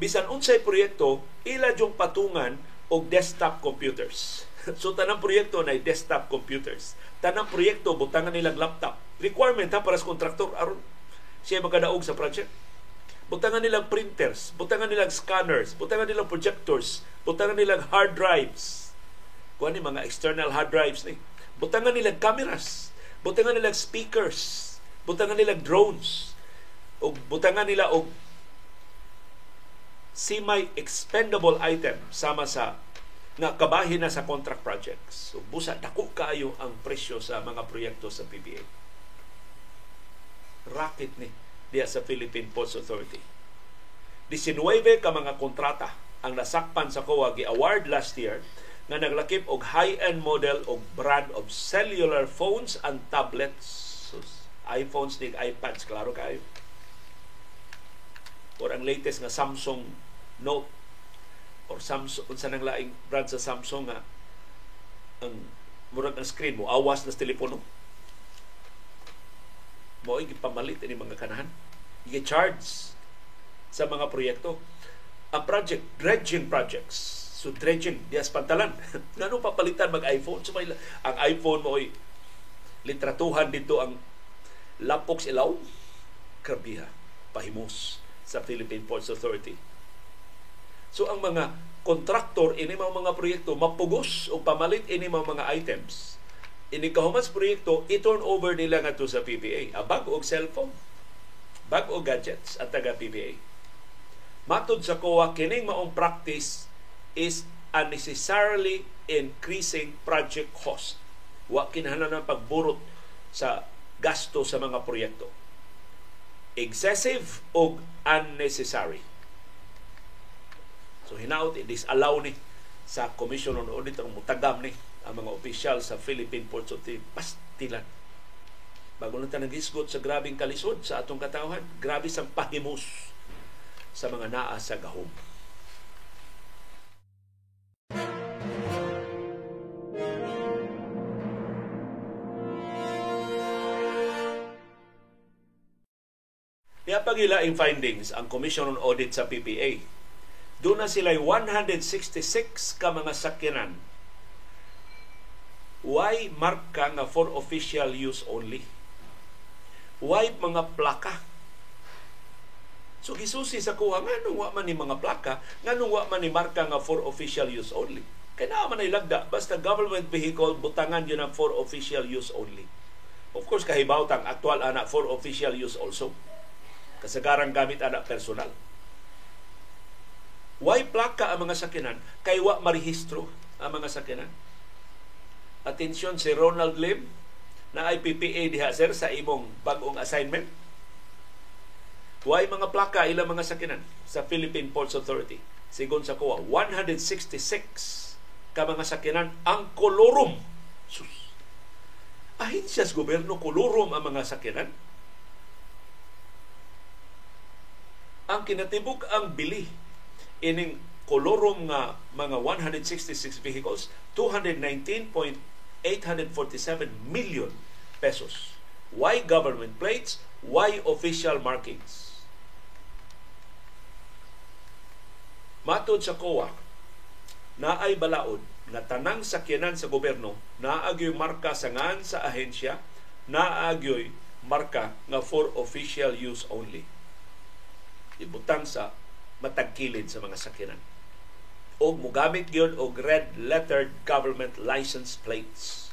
bisan unsay proyekto, ila yung patungan og desktop computers. so tanang proyekto na desktop computers. Tanang proyekto butangan nilang laptop. Requirement ha para sa kontraktor aron siya magkadaog sa project. Butangan nilang printers, butangan nilang scanners, butangan nilang projectors, butangan nilang hard drives. Kuha ni mga external hard drives ni. Butangan nilang cameras, butangan nilang speakers, butangan nilang drones, o butangan nila og semi-expendable item sama sa nga kabahin na sa contract projects. So, busa, dako kayo ang presyo sa mga proyekto sa PBA. Racket ni diya sa Philippine Ports Authority. 19 ka mga kontrata ang nasakpan sa COA gi-award last year nga naglakip og high-end model og brand of cellular phones and tablets. So, iPhones nig iPads, klaro kayo. Or ang latest nga Samsung Note or Samsung unsa nang laing brand sa Samsung nga ang murag ang screen mo awas na sa telepono mo ay gipamalit ini mga kanahan. I-charge sa mga proyekto. Ang project dredging projects. So dredging dias pantalan. Ngano papalitan mag iPhone? So may, ang iPhone mo ay litratuhan dito ang lapok ilaw. Krabiha pahimos sa Philippine Ports Authority. So ang mga kontraktor ini mga proyekto mapugos o pamalit ini mga items ini kahumas proyekto i-turn over nila nga to sa PPA abag og cellphone bag og gadgets at taga PPA matud sa COA kining maong practice is unnecessarily increasing project cost. Wa kinahanglan ng pagburot sa gasto sa mga proyekto. Excessive o unnecessary. So hinaut i-disallow ni sa Commission on Audit ang mutagam ni ang mga opisyal sa Philippine Ports Authority pastilan. Bago na tayo nag-isgot sa grabing kalisod sa atong katawhan, grabe sang pahimus sa mga naa sa gahom. Niya pagilaing findings ang Commission on Audit sa PPA. Doon na sila 166 ka mga sakyanan Why marka nga for official use only? Why mga plaka? So gisusi sa kuha nga nung man ni mga plaka, nga nung man ni marka nga for official use only. Kaya na man lagda, basta government vehicle, butangan yun ang for official use only. Of course, kahibaw tang aktual anak for official use also. Kasagarang gamit anak personal. Why plaka ang mga sakinan? Kay wa marehistro ang mga sakinan? Atensyon si Ronald Lim na IPPA diha sir sa imong bagong assignment. Huwag mga plaka ilang mga sakinan sa Philippine Ports Authority. Sigon sa kuwa, 166 ka mga sakinan ang kolorum. Sus. Ahinsya sa gobyerno, kolorum ang mga sakinan. Ang kinatibuk ang bili ining kolorum nga mga 166 vehicles, 219.847 million pesos. Why government plates? Why official markings? Matod sa COA, na ay balaod nga tanang sakyanan sa gobyerno naagyoy marka sa ngan sa ahensya naagyoy marka nga for official use only ibutang sa matagkilid sa mga sakyanan o mugamit gyud og red lettered government license plates.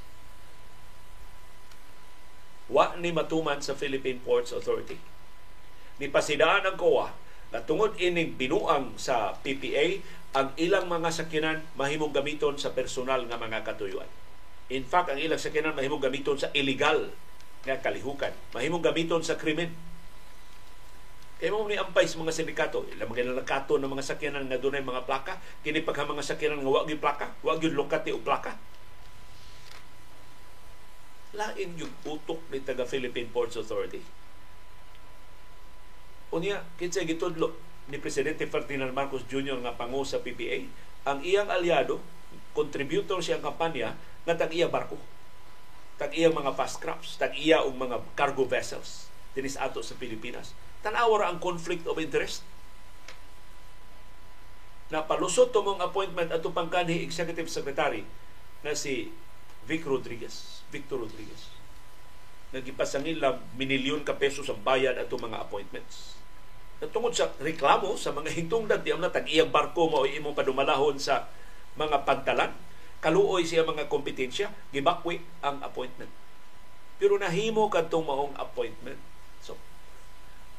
Wa ni matuman sa Philippine Ports Authority. Ni pasidaan ang COA na tungod ining binuang sa PPA ang ilang mga sakyanan mahimong gamiton sa personal nga mga katuyuan. In fact, ang ilang sakyanan mahimong gamiton sa illegal nga kalihukan. Mahimong gamiton sa krimen kaya mo ni ampay sa mga sindikato, ilang mga nalakato ng mga sakyanan nga dunay mga plaka, kini pagka mga sakyanan nga wag plaka, wag yung lokati o plaka. Lain yung utok ni taga Philippine Ports Authority. Unya, kinsa gitudlo ni Presidente Ferdinand Marcos Jr. nga pangu sa PPA, ang iyang aliado, contributor siyang kampanya nga tag-iya barko. Tag-iya mga fast crafts, tag-iya og mga cargo vessels dinis ato sa Pilipinas tanawar ang conflict of interest. Napalusot to mong appointment ato pangkanhi executive secretary na si Vic Rodriguez, Victor Rodriguez. Nagipasangil lang minilyon ka pesos ang bayad ato mga appointments. Natungod sa reklamo sa mga hintungdan, di na tag-iyang barko mo imong padumalahon sa mga pantalan, kaluoy siya mga kompetensya, gibakwi ang appointment. Pero nahimo kadtong maong appointment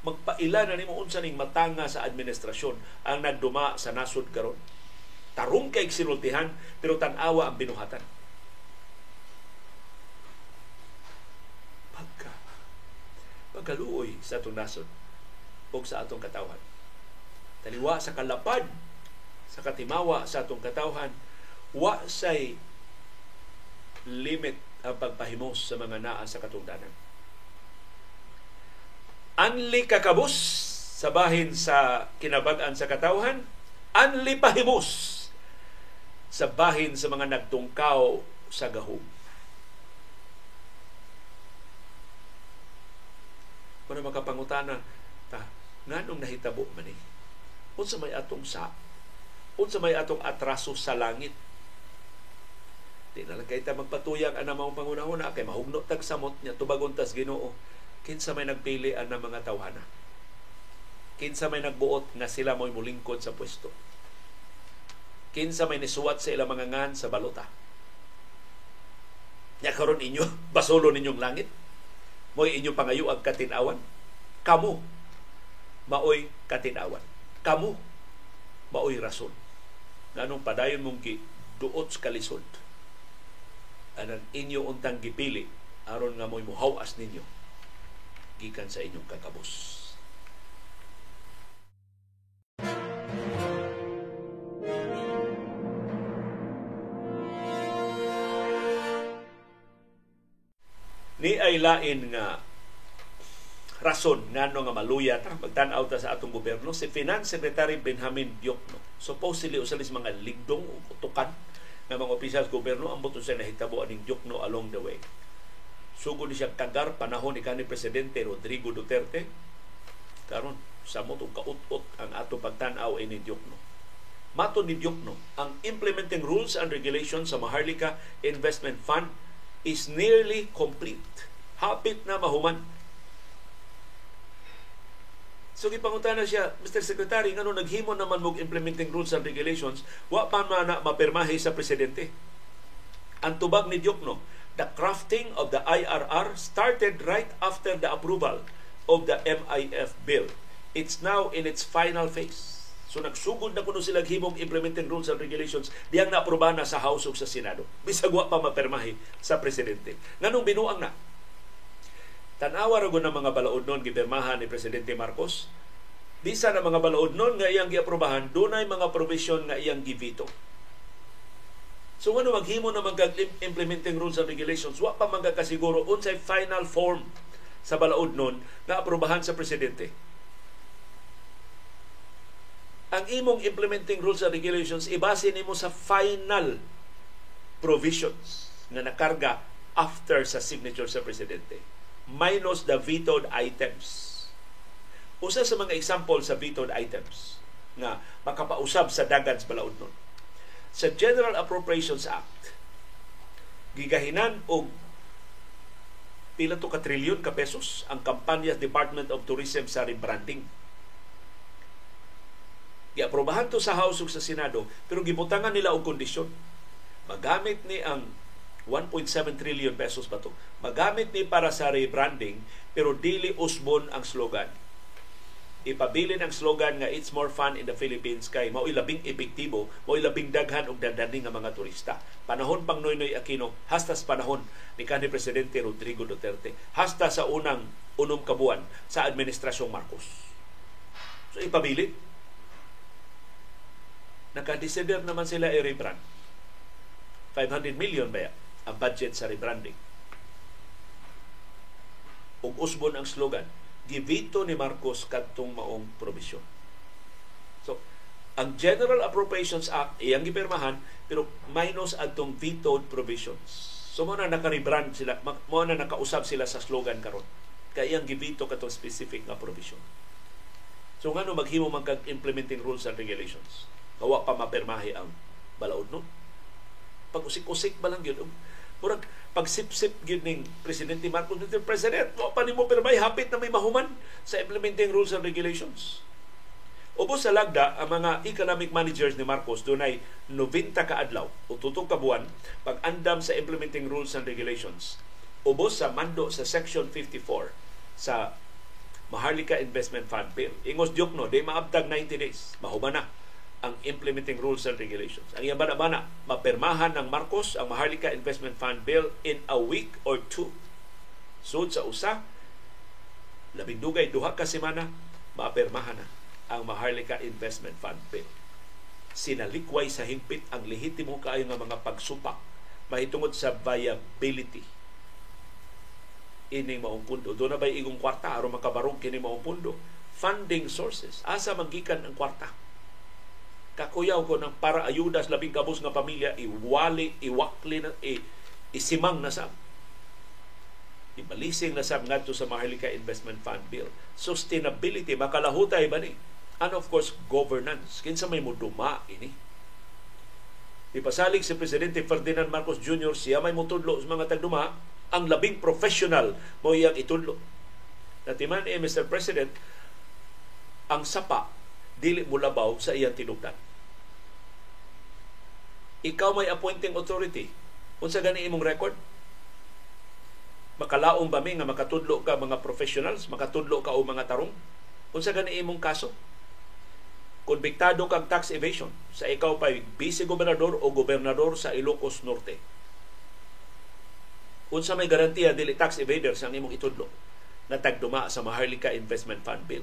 magpaila na nimo unsa ning matanga sa administrasyon ang nagduma sa nasod karon. Tarong kay sinultihan pero tan-awa ang binuhatan. Pagka pagkaluoy sa atong nasod o sa atong katawhan. Taliwa sa kalapad sa katimawa sa atong katawhan wa say limit ang pagpahimos sa mga naa sa katungdanan Anli kakabus sa bahin sa kinabag-an sa katawhan, anli pahimos sa bahin sa mga nagtungkaw sa gahom. Kung makapangutana, ta, nganong nahitabo man eh? Unsa may atong sa unsa may atong atraso sa langit Di na lang kay ta magpatuyang ana mao pangunahuna kay mahugno tag samot niya tubagon tas Ginoo kinsa may nagpili ang mga tawhana. Kinsa may nagbuot nga sila mo'y mulingkod sa pwesto. kinsa may nisuwat sa ilang mga ngan sa balota. Nya karon inyo basolo ninyong langit. Mo'y inyo pangayo ang katinawan. Kamu maoy katinawan. Kamu maoy rason. Nganong padayon mong gi duot sa kalisod. Anang inyo untang gipili aron nga mo'y muhawas ninyo gikan sa inyong kakabos. ni ay lain nga rason ngano nga maluya ta magtan-aw ta sa atong gobyerno si Finance Secretary Benjamin Diokno supposedly usa mga ligdong o utukan nga mga opisyal sa gobyerno ang buto sa nahitabo aning Diokno along the way sugod siya kagar panahon ni kanhi presidente Rodrigo Duterte karon sa mo kaut-ut ang ato pagtan-aw ini Diokno mato ni Diokno ang implementing rules and regulations sa Maharlika Investment Fund is nearly complete. Hapit na mahuman. So gipangutan na siya, Mr. Secretary, ngano naghimo naman mog implementing rules and regulations, wa pa man na mapirmahi sa presidente. Ang tubag ni Diokno, the crafting of the IRR started right after the approval of the MIF bill. It's now in its final phase. So nagsugod na kuno sila himong implementing rules and regulations diyang naaproba na sa House of sa Senado. Bisag wa pa mapermahi sa presidente. Nganong binuang na? Tanawa ra ng mga balaod nun gipirmahan ni Presidente Marcos. Bisa na mga balaod nun nga iyang giaprobahan, dunay mga provision nga iyang givito. So ano maghimo na mag implementing rules and regulations, wa pa magkakasiguro unsay final form sa balaod nun nga aprobahan sa presidente. Ang imong implementing rules and regulations ibase nimo sa final provisions nga nakarga after sa signature sa presidente minus the vetoed items. Usa sa mga example sa vetoed items nga makapausab sa dagan sa balaod nun sa General Appropriations Act gigahinan og pila to ka trilyon ka pesos ang kampanya Department of Tourism sa rebranding Giaprobahan to sa House ug sa Senado pero gibutangan nila og kondisyon. Magamit ni ang 1.7 trillion pesos ba to? Magamit ni para sa rebranding pero dili usbon ang slogan. Ipabilin ang slogan nga it's more fun in the Philippines kay mao labing epektibo, mao labing daghan og dadani nga mga turista. Panahon pang Noynoy Aquino, hasta sa panahon ni kanhi presidente Rodrigo Duterte, hasta sa unang unom kabuan sa administrasyong Marcos. So ipabilin Naka-desider naman sila i-rebrand. 500 million ba ang budget sa rebranding. Ug usbon ang slogan, givito ni Marcos kadtong maong probisyon. So, ang General Appropriations Act iyang gipirmahan pero minus adtong vetoed provisions. So mo na naka-rebrand sila, mo na nakausab sila sa slogan karon. Kaya iyang givito katong specific nga provision. So ngano maghimo man kag implementing rules and regulations Kawa pa mapirmahi ang balaod no. Pag-usik-usik ba lang yun? Murag pagsip-sip gyud ning presidente Marcos Duterte president wa pa nimo pirmay hapit na may mahuman sa implementing rules and regulations. Ubos sa lagda ang mga economic managers ni Marcos dunay 90 ka adlaw o tutong ka buwan pag-andam sa implementing rules and regulations. Ubos sa mando sa section 54 sa Maharlika Investment Fund Bill. Ingos diok no, di maabtag 90 days. Mahuman na ang implementing rules and regulations. Ang iyang bana-bana, mapirmahan ng Marcos ang Maharlika Investment Fund Bill in a week or two. Sud sa usa, labing dugay, duha ka semana, mapirmahan na ang Maharlika Investment Fund Bill. Sinalikway sa hingpit ang lehitimo kaayo nga mga pagsupak mahitungod sa viability ining maong pundo. Doon na ba igong kwarta aron makabarog kini maong pundo? Funding sources. Asa magikan ang kwarta? Kakuyaw ko ng para ayuda sa labing kabus nga pamilya iwali iwakli na i, isimang na sa ibalising na sab ngadto sa Maharlika Investment Fund Bill sustainability makalahutay ba ni and of course governance kinsa may muduma ini Ipasalig si Presidente Ferdinand Marcos Jr. siya may mutudlo sa mga tagduma ang labing professional mo iyang itudlo. Natiman eh, Mr. President, ang sapa dili mulabaw sa iyang tinubdan ikaw may appointing authority. Unsa gani imong record? Makalaong ba mi nga makatudlo ka mga professionals, makatudlo ka o mga tarong? Unsa gani imong kaso? Konbiktado kag tax evasion sa ikaw pa vice-gobernador o gobernador sa Ilocos Norte. Unsa may garantiya dili tax evaders ang imong itudlo na tagduma sa Maharlika Investment Fund Bill.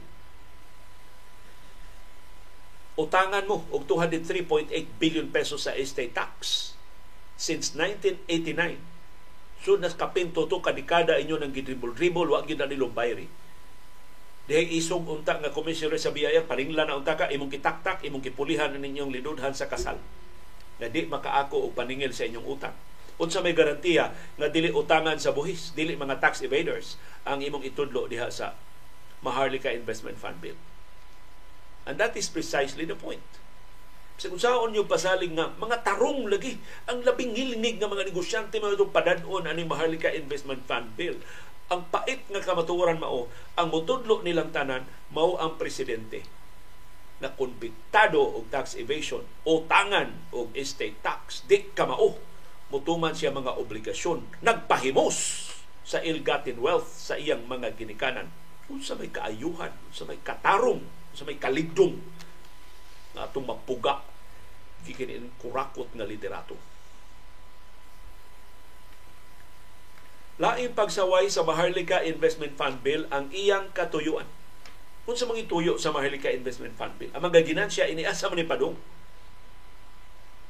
Utangan mo og 203.8 billion pesos sa estate tax since 1989 So nas kapinto to kadikada inyo ng gidribol-dribol wa gyud na nilong bayri. Dihay isog unta nga komisyoner sa BIR paningla na unta ka imong kitaktak imong kipulihan ninyong linudhan sa kasal. Nga di makaako og paningil sa inyong utang. Unsa may garantiya nga dili utangan sa buhis, dili mga tax evaders ang imong itudlo diha sa Maharlika Investment Fund Bill. And that is precisely the point. Sa kung saan nyo pasaling nga mga tarong lagi ang labing hilingig nga mga negosyante mga itong padadon ani Maharlika Investment Fund Bill. Ang pait nga kamatuoran mao, ang mutudlo nilang tanan mao ang presidente na konbiktado og tax evasion o tangan og estate tax. Di kamao mutuman siya mga obligasyon. Nagpahimos sa ill-gotten wealth sa iyang mga ginikanan. Unsa may kaayuhan unsa may katarong unsa may kaligdong nga atong mapuga gikin kurakot nga liderato. Laing pagsaway sa Maharlika Investment Fund Bill ang iyang katuyuan. Kung sa mga tuyo sa Maharlika Investment Fund Bill, ang mga ginansya iniasa man ni Padong.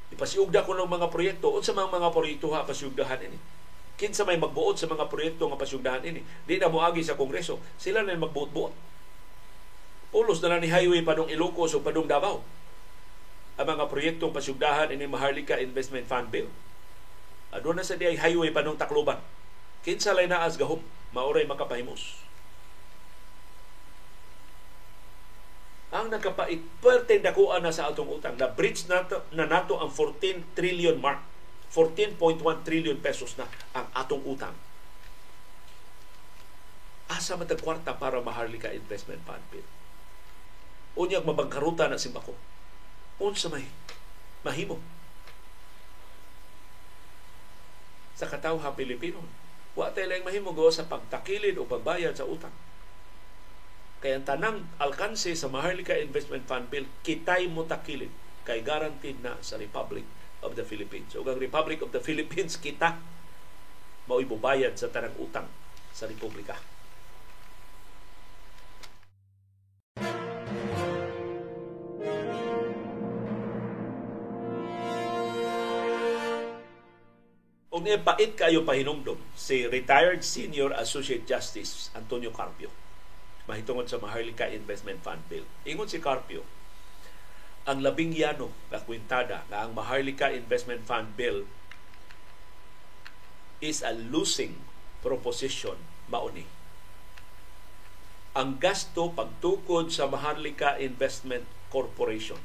Ipasiugda ko ng mga proyekto, unsa mga mga proyekto ha pasiugdahan ini. Kinsa may magbuot sa mga proyekto nga pasiugdahan ini. Di na moagi sa Kongreso, sila na magbuot-buot. Pulos na lang ni highway padong Ilocos o padong Davao ang mga proyektong pasugdahan ini Maharlika Investment Fund Bill. Aduna na sa di highway pa nung Tacloban. Kinsa lay na as gahom, mauray makapahimos. Ang nakapait, perte dakuan na sa atong utang. Na bridge nato, na nato ang 14 trillion mark. 14.1 trillion pesos na ang atong utang. Asa matag kwarta para Maharlika Investment Fund Bill. Unyag mabangkaruta na simbako unsa may mahimo sa katawha Pilipino. Wa tayo lang mahimo go sa pagtakilid o pagbayad sa utang. Kaya tanang alkanse sa Maharlika Investment Fund Bill, kitay mo takilid kay guaranteed na sa Republic of the Philippines. O ang Republic of the Philippines, kita mao'y bubayad sa tanang utang sa Republika. Niya pait kayo pahinumdom si retired senior associate justice Antonio Carpio. Mahitungod sa Maharlika Investment Fund Bill. Ingon si Carpio, ang labing yano na kwintada na ang Maharlika Investment Fund Bill is a losing proposition mauni. Ang gasto pagtukod sa Maharlika Investment Corporation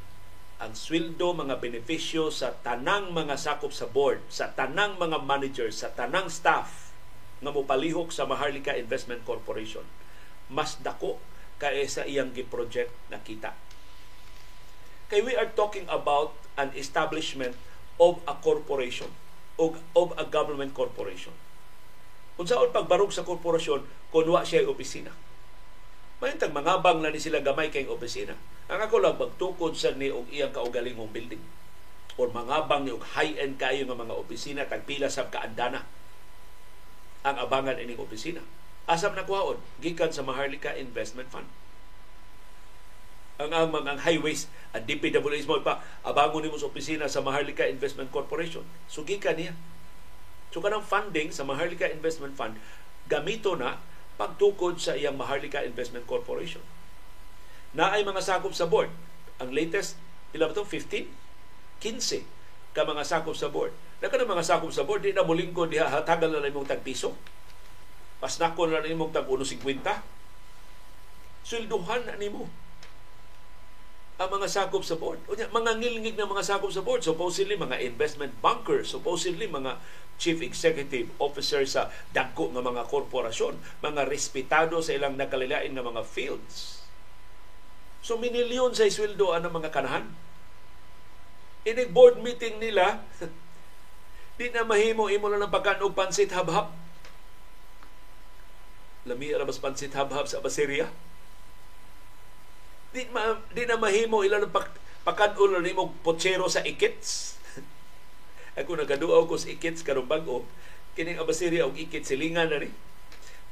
ang sweldo mga benepisyo sa tanang mga sakop sa board, sa tanang mga manager, sa tanang staff nga mopalihok sa Maharlika Investment Corporation mas dako kay sa iyang gi-project na kita. Kay we are talking about an establishment of a corporation of, of a government corporation. Kung saan pagbarog sa korporasyon, kunwa siya opisina Mahintang mangabang na ni sila gamay kay opisina. Ang ako lang magtukod sa ni og iyang kaugalingong building. Or mangabang ni og high-end kayo nga mga opisina tagpila sa kaandana ang abangan ining opisina. Asam na kuhaon, gikan sa Maharlika Investment Fund. Ang ang mga highways at DPWH mo pa abangon nimo sa opisina sa Maharlika Investment Corporation. So gikan niya. So kanang funding sa Maharlika Investment Fund gamito na pagtukod sa iyang Maharlika Investment Corporation. Na ay mga sakop sa board. Ang latest, ilan ito? 15? 15 ka mga sakop sa board. Na mga sakop sa board, di na mulingkod, di hatagal na imong tagpiso. Pasnako na imong tag 1.50. Swelduhan na nimo ang mga sakop sa board. O mga ngilingig na mga sakop sa board, supposedly mga investment bankers, supposedly mga chief executive officer sa dagko nga mga korporasyon, mga respetado sa ilang nakalilain nga mga fields. So minilyon sa sweldo ang mga kanahan. Inig board meeting nila, di na mahimo imo lang ng pagkanog pansit habhab. Lami ra mas pansit habhab sa Baseria. Di, ma, di na mahimo ilan ng pag, pagkanon lang nimo potsero sa ikits. Ako nagaduaw ko sa ikits karong bag-o. Kining Abaseria og ikit silingan na ni.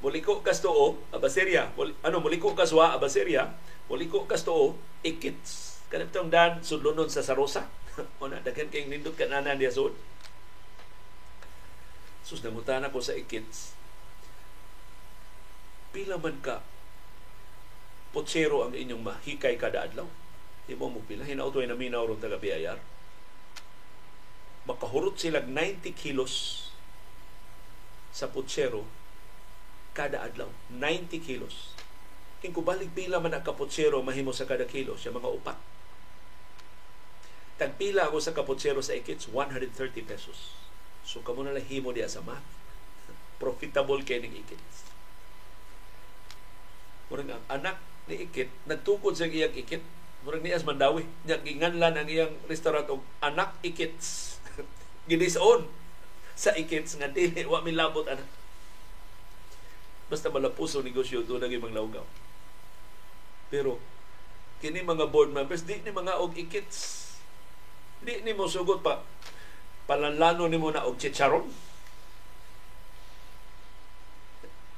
Muliko kas tuo, Abaseria. Ano, muliko kas wa, Abaseria. Muliko kas tuo, ikits. Kanitong dan sudlonon sa Sarosa o na daghan kay nindot kananan diya sud sus nangutan ako sa ikits pila man ka potsero ang inyong mahikay kada adlaw imo mo pila hinautoy na minaw ron taga biyayar makahurot sila 90 kilos sa potsero kada adlaw 90 kilos King kubalik pila man ang kapotsero mahimo sa kada kilo sa mga upat Tagpila ako sa kaputsero sa Ikits, 130 pesos. So, kamo na himo diya sa math. Profitable kay ning Ikits. Murang ang anak ni Ikit, nagtukod sa iyang Ikit, murang ni Mandawi, niya ginganlan ang iyang restaurant og anak Ikits. Ginisoon sa Ikits nga dili wa milabot anak. Basta malapuso negosyo doon naging manglawgaw. Pero kini mga board members di ni mga og ikits Di ni mo sugot pa palanlano ni mo na og chicharon.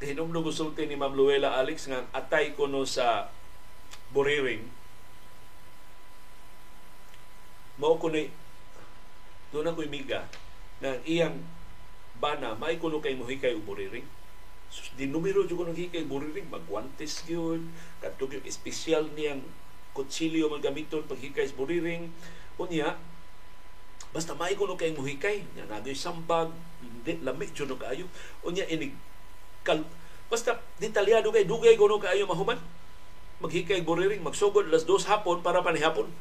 Hinumdum gusulti ni Ma'am Luella Alex nga atay ko no sa buriring. Mao ko ni doon ako imiga na iyang bana may kuno kay muhikay og buriring. So, di numero jud ko nang hikay buriring magwantes gyud kadtog yung espesyal niyang kutsilyo man gamiton paghikay sa buriring unya Basta may kuno kay muhikay, nya nagoy sambag, hindi lami jud kaayo. Unya inig kal basta detalyado kay dugay kuno kaayo mahuman. Maghikay buriring, magsugod alas dos hapon para panihapon.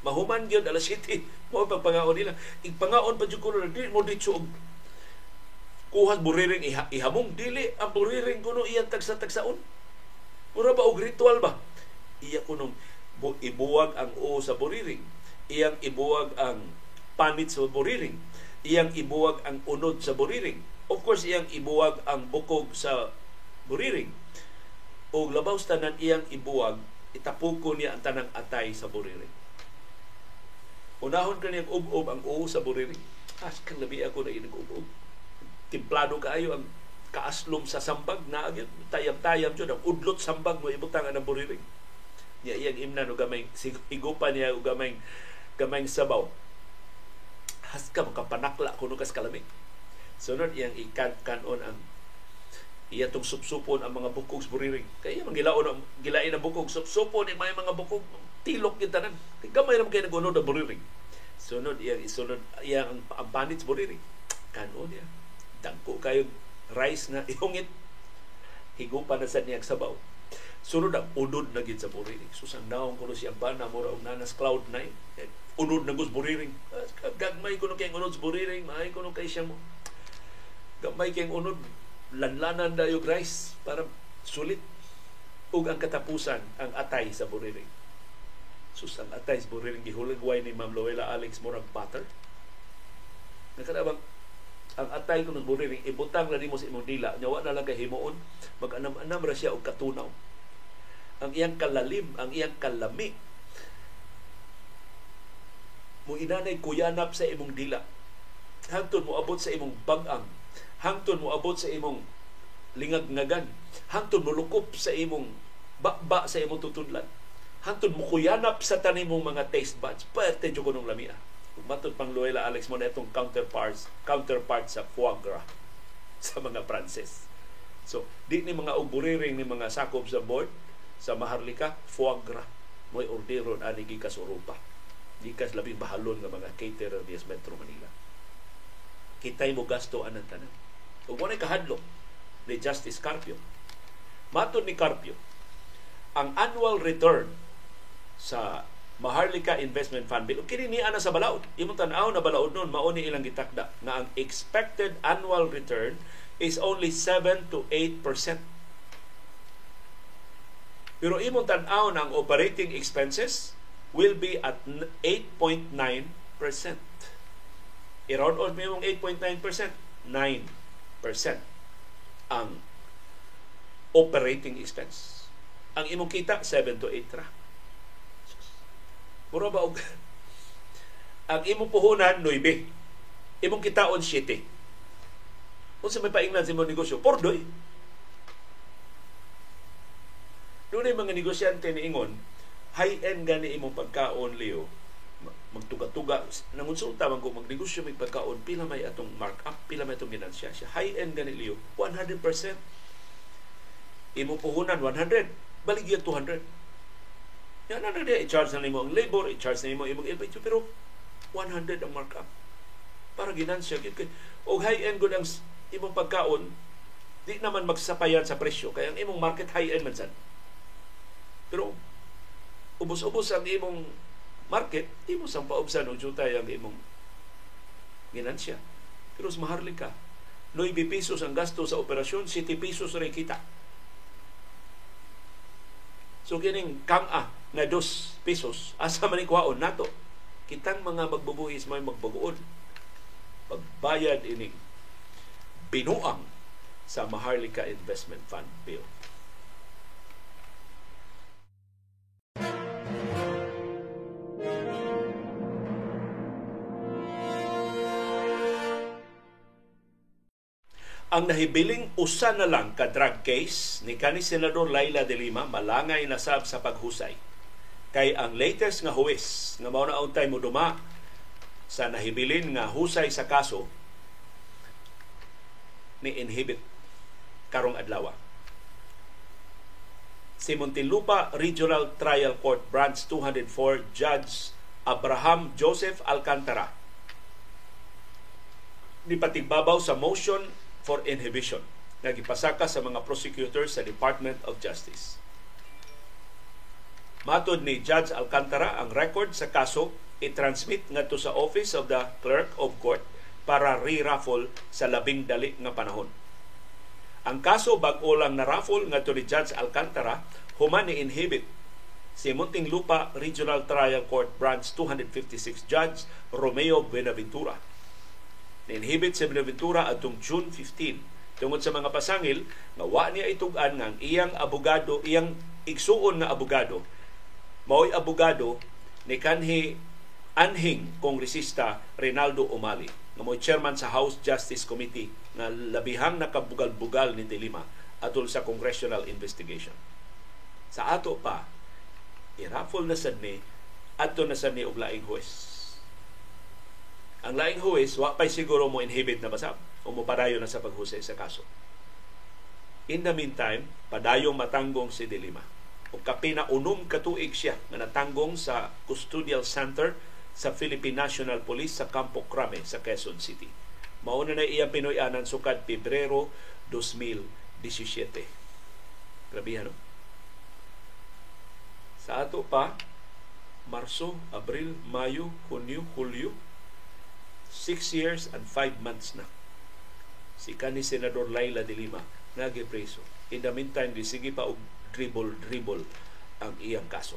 Mahuman gyud alas 7 mo pagpangaon nila. Igpangaon pa jud kuno di mo ditso og kuhas buriring iha, ihamong dili ang buriring kuno iyang tagsa-tagsaon. Mura ba og ritual ba? Iya kuno ibuwag ang o sa buriring. Iyang ibuwag ang panit sa buriring. Iyang ibuwag ang unod sa buriring. Of course, iyang ibuwag ang bukog sa buriring. O labaw tanan iyang ibuwag, itapuko niya ang tanang atay sa buriring. Unahon ka niyang ub-ub ang uho sa buriring. As kang labi ako na inag ub-ub. Timplado kaayo ang kaaslom sa sambag na agad tayam-tayam jud ang udlot sambag mo ibutang ang buriring. Ya iyang imnan og gamay higupan niya og gamay gamay sabaw haska makapanakla kuno kas kalamig. Sunod iyang ikan-kanon ang iya tong supsupon ang mga bukog buriring. Kaya man gilaon ang gilain ang bukog supsupon may mga bukog tilok kita tanan. Gamay ra kay nagunod ang buriring. Sunod iyang isunod iyang ang, ang panit buriring. Kanon niya. Dangko kayo rice nga ihungit higupan na sa niyang sabaw. Sunod ang unod na gid sa buriring. Susandaon ko siya bana mo og nanas cloud nine unod na gus buriring. Gagmay ko no kay unod buriring, maay ko no kay siya mo. Gagmay kay unod. Lanlanan dayo rice para sulit. Ug ang katapusan ang atay sa buriring. Sus ang atay sa buriring gihulagway ni Ma'am Loela Alex Morag Butter. Nakadabang ang atay ko ng buriring ibutang na mo sa imong dila. Nyawa na lang kay mag-anam-anam ra siya og katunaw. Ang iyang kalalim ang iyang kalami. Mo inanay kuyanap sa imong dila. Hangtod mo abot sa imong bag-ang hangtod mo abot sa imong lingag-ngagan. Hangtod mo lukop sa imong bakba sa imong tutudlan. Hangtod mo kuyanap sa tanimong mga taste buds. Pwerte jud kunong lamia. Matod pang Loela Alex mo na itong counterparts counterpart sa foie gras sa mga Pranses. So di ni mga uguriring ni mga sakop sa board sa Maharlika foie gras mo'y ordero ani gikas Europa gikas labing bahalon nga mga caterer di Metro Manila. Kitay mo gasto anang tanan. Ug mo kahadlok ni Justice Carpio. Matod ni Carpio, ang annual return sa Maharlika Investment Fund Bill. Kini ni ana sa balaod. Imong tan-aw na balaod nun mao ni ilang gitakda nga ang expected annual return is only 7 to 8 Pero imong tan-aw ng operating expenses will be at 8.9%. I-round off mo yung 8.9%, 9% ang operating expense. Ang imong kita, 7 to 8 ra. Mura ba og ang imong puhunan 9. Imong kitaon 7. Unsa may paingnan sa imong negosyo? Pordoy. Doon ay mga negosyante ni Ingon, high-end gani imong pagkaon, Leo, magtuga-tuga nangunsulta man ko magnegosyo may pagkaon pila may atong markup pila may atong ginansya. Siya high end gani liyo 100% imo puhunan 100 baligya 200 yan na na i-charge na nimo ang labor i-charge na nimo imong LPG pero 100 ang markup. Para ginansya gid kay og high end gud ang imong pagkaon di naman magsapayan sa presyo. Kaya ang imong market high end man sad pero ubos-ubos ang imong market, imo sang paubsan og jutay ang imong ginansya. Pero sa maharlik ka, 9 pesos ang gasto sa operasyon, 7 pesos rin kita. So kining kang-a nga 2 pesos, asa man kuhaon nato. Kitang mga magbubuhis may magbaguon. Pagbayad ining binuang sa Maharlika Investment Fund Bill. Ang nahibiling usa na lang ka drug case ni kani Senador Laila de Lima malangay na sab sa paghusay. Kay ang latest nga huwes nga mao na untay mo duma sa nahibilin nga husay sa kaso ni inhibit karong adlaw. Si Muntinlupa Regional Trial Court Branch 204 Judge Abraham Joseph Alcantara ni patigbabaw sa motion for inhibition nga gipasaka sa mga prosecutors sa Department of Justice. Matod ni Judge Alcantara, ang record sa kaso i-transmit ngadto sa Office of the Clerk of Court para re-raffle sa labing dali nga panahon. Ang kaso bag-o lang na raffle ngadto ni Judge Alcantara human ni inhibit si Munting Lupa Regional Trial Court Branch 256 Judge Romeo Buenaventura Ninhibit sa Buenaventura atong June 15 tungod sa mga pasangil nga wa niya itugan iyang abogado, iyang igsuon nga abogado. Mao'y abogado ni kanhi anhing kongresista Rinaldo Umali nga mo'y chairman sa House Justice Committee nga labihang nakabugal-bugal ni Dilima atol sa congressional investigation. Sa ato pa, iraffle na sad ni adto na sad ni og huwes ang laing huwis, wa pa'y siguro mo inhibit na basab o mo padayon na sa paghusay sa kaso. In the meantime, padayong matanggong si Dilima. O kapina unom katuig siya na natanggong sa custodial center sa Philippine National Police sa Campo Crame sa Quezon City. Mauna na iyang Pinoy-anan sukad Pebrero 2017. Grabe no? Sa ato pa, Marso, Abril, Mayo, Hunyo, Hulyo, Six years and five months na si kani Senador Laila de Lima nagipreso. In the meantime, sige pa og dribble-dribble ang iyang kaso.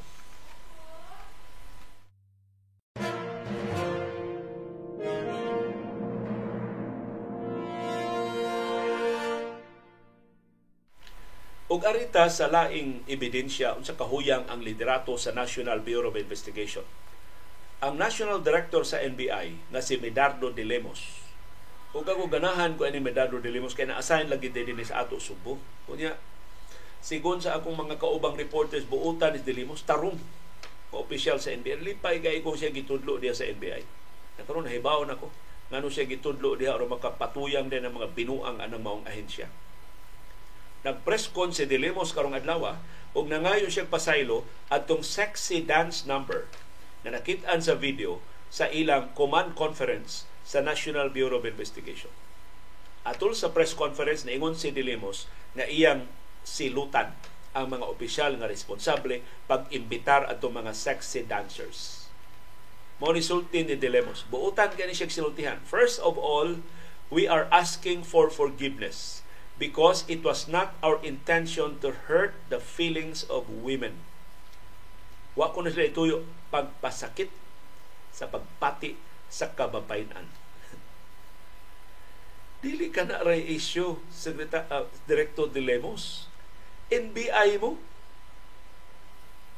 ug arita sa laing ebidensya unsa kahuyang ang liderato sa National Bureau of Investigation ang National Director sa NBI na si Medardo de Lemos. Ug ako ganahan ko ani Medardo de Lemos kay na-assign lagi din sa ato Subo. Kunya sigon sa akong mga kaubang reporters buutan ni de Lemos tarong o opisyal sa NBI. Lipay kay ko siya gitudlo diya sa NBI. Nakaroon nahibaw na ko ngano siya gitudlo diha aron makapatuyang din ang mga binuang anang maong ahensya. Nag-press si De Lemos karong adlaw ug nangayo siya pasaylo atong sexy dance number na nakitaan sa video sa ilang command conference sa National Bureau of Investigation. Atol sa press conference na ingon si Dilimos na iyang silutan ang mga opisyal nga responsable pag-imbitar ato mga sexy dancers. Mo ni Dilemos. Buutan kani siya silutihan. First of all, we are asking for forgiveness because it was not our intention to hurt the feelings of women Wa ko na sila ituyo pagpasakit sa pagpati sa kabapaynan. Dili ka na ray issue, Sekreta, uh, Director de Lemos. NBI mo,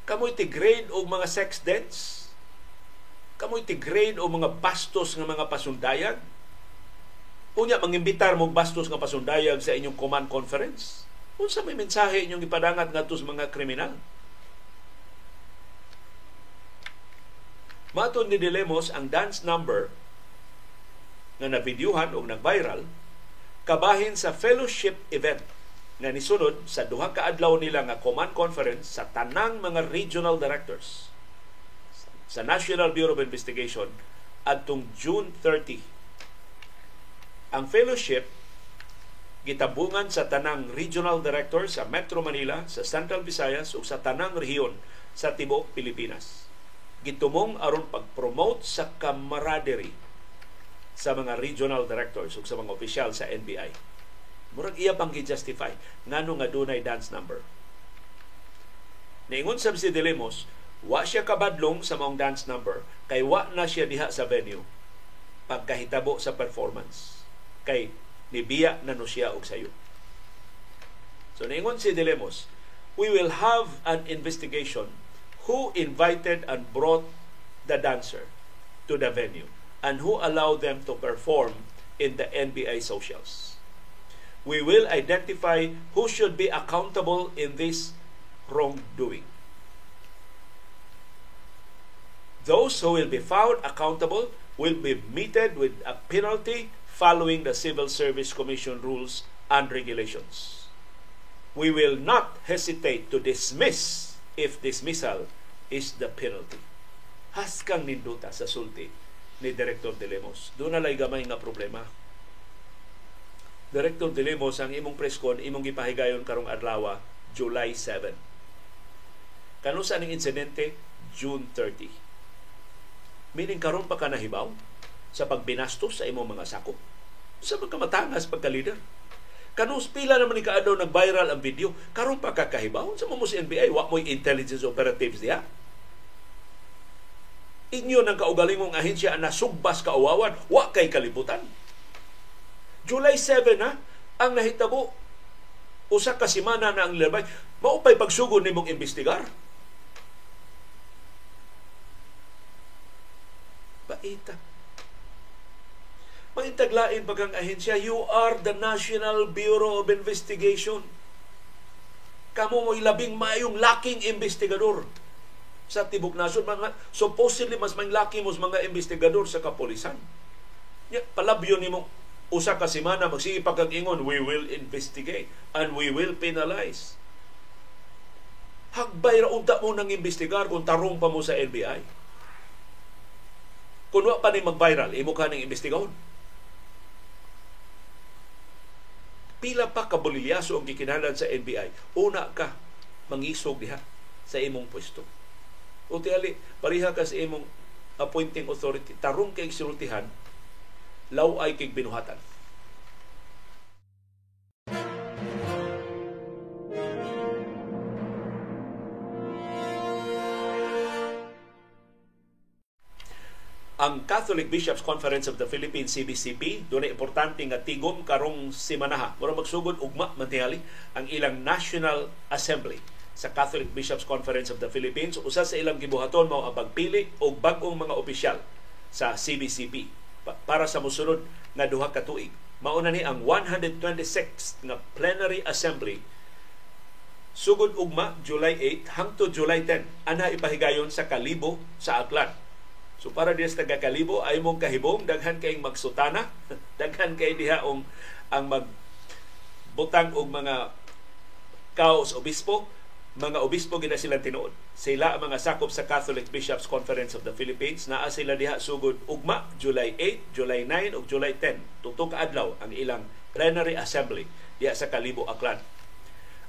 kamoy ti-grade og mga sex debts, kamoy ti-grade o mga bastos nga mga pasundayag, unya mangimbitar mo bastos nga pasundayag sa inyong command conference, unsa may mensahe inyong ipadangat ngadto sa mga kriminal? Maton ni Dilemos ang dance number nga nabidyuhan o nag-viral kabahin sa fellowship event nga nisunod sa duha ka adlaw nila nga command conference sa tanang mga regional directors sa National Bureau of Investigation adtong June 30. Ang fellowship gitabungan sa tanang regional directors sa Metro Manila, sa Central Visayas ug sa tanang rehiyon sa tibuok Pilipinas gitumong aron pag-promote sa camaraderie sa mga regional directors ug sa mga opisyal sa NBI. Murag iya pang gi-justify ngano nga dunay dance number. Niingon sa si Dilemos, wa siya kabadlong sa maong dance number kay wa na siya diha sa venue pagkahitabo sa performance kay nibiya na no siya og sayo. So niingon si Dilemos, we will have an investigation who invited and brought the dancer to the venue and who allowed them to perform in the NBA socials. We will identify who should be accountable in this wrongdoing. Those who will be found accountable will be meted with a penalty following the Civil Service Commission rules and regulations. We will not hesitate to dismiss if dismissal is the penalty. Haskang ninduta sa sulti ni Director De Lemos. Doon na gamay nga problema. Director De Lemos, ang imong preskon, imong gipahigayon karong adlaw, July 7. Kano sa ning insidente? June 30. Meaning karon pa ka nahibaw sa pagbinastos sa imong mga sakop. Sa magkamatangas pagka-leader. Kanus pila naman ni kaadlaw nag-viral ang video, karon pa kakahibaw sa mo si NBI, wa mo'y intelligence operatives diha inyo ng kaugalingong ahensya na sugbas kauwawan, wa kay kalibutan. July 7 na, ang nahitabo, usa ka semana na ang labay, maupay pagsugod ni mong imbestigar. Baita. Maintaglain pag ang ahensya, you are the National Bureau of Investigation. Kamu mo'y labing mayong laking investigador sa tibok nasod mga supposedly mas may laki mo mga investigador sa kapolisan ya, palabyo nimo usa ka semana magsige pagkag-ingon we will investigate and we will penalize. Hagbay ra unta mo nang investigar kung tarong pa mo sa NBI kung wa pa ni mag-viral imo ka ning investigahon pila pa kabulilyaso ang gikinahanglan sa NBI una ka mangisog diha sa imong pwesto. O tiali, pariha ka sa imong appointing authority, tarong kay sultihan, law ay kay binuhatan. Ang Catholic Bishops Conference of the Philippines CBCP doon importante nga tigom karong simanaha mura magsugod ugma mantingali ang ilang National Assembly sa Catholic Bishops Conference of the Philippines. Usa sa ilang gibuhaton mao ang pagpili og bag-ong mga opisyal sa CBCP para sa musunod nga duha ka tuig. Mauna ni ang 126th nga plenary assembly sugod ugma July 8 hangtod July 10 ana ipahigayon sa Kalibo sa Aklan. So para diya sa Kalibo ay mong kahibong daghan kay magsutana, daghan kay diha ang ang mag butang og mga kaos obispo mga obispo gina sila tinuod. Sila ang mga sakop sa Catholic Bishops Conference of the Philippines. Naa sila diha sugod ugma July 8, July 9 ug July 10. Tutong adlaw ang ilang plenary assembly diha sa Kalibo, Aklan.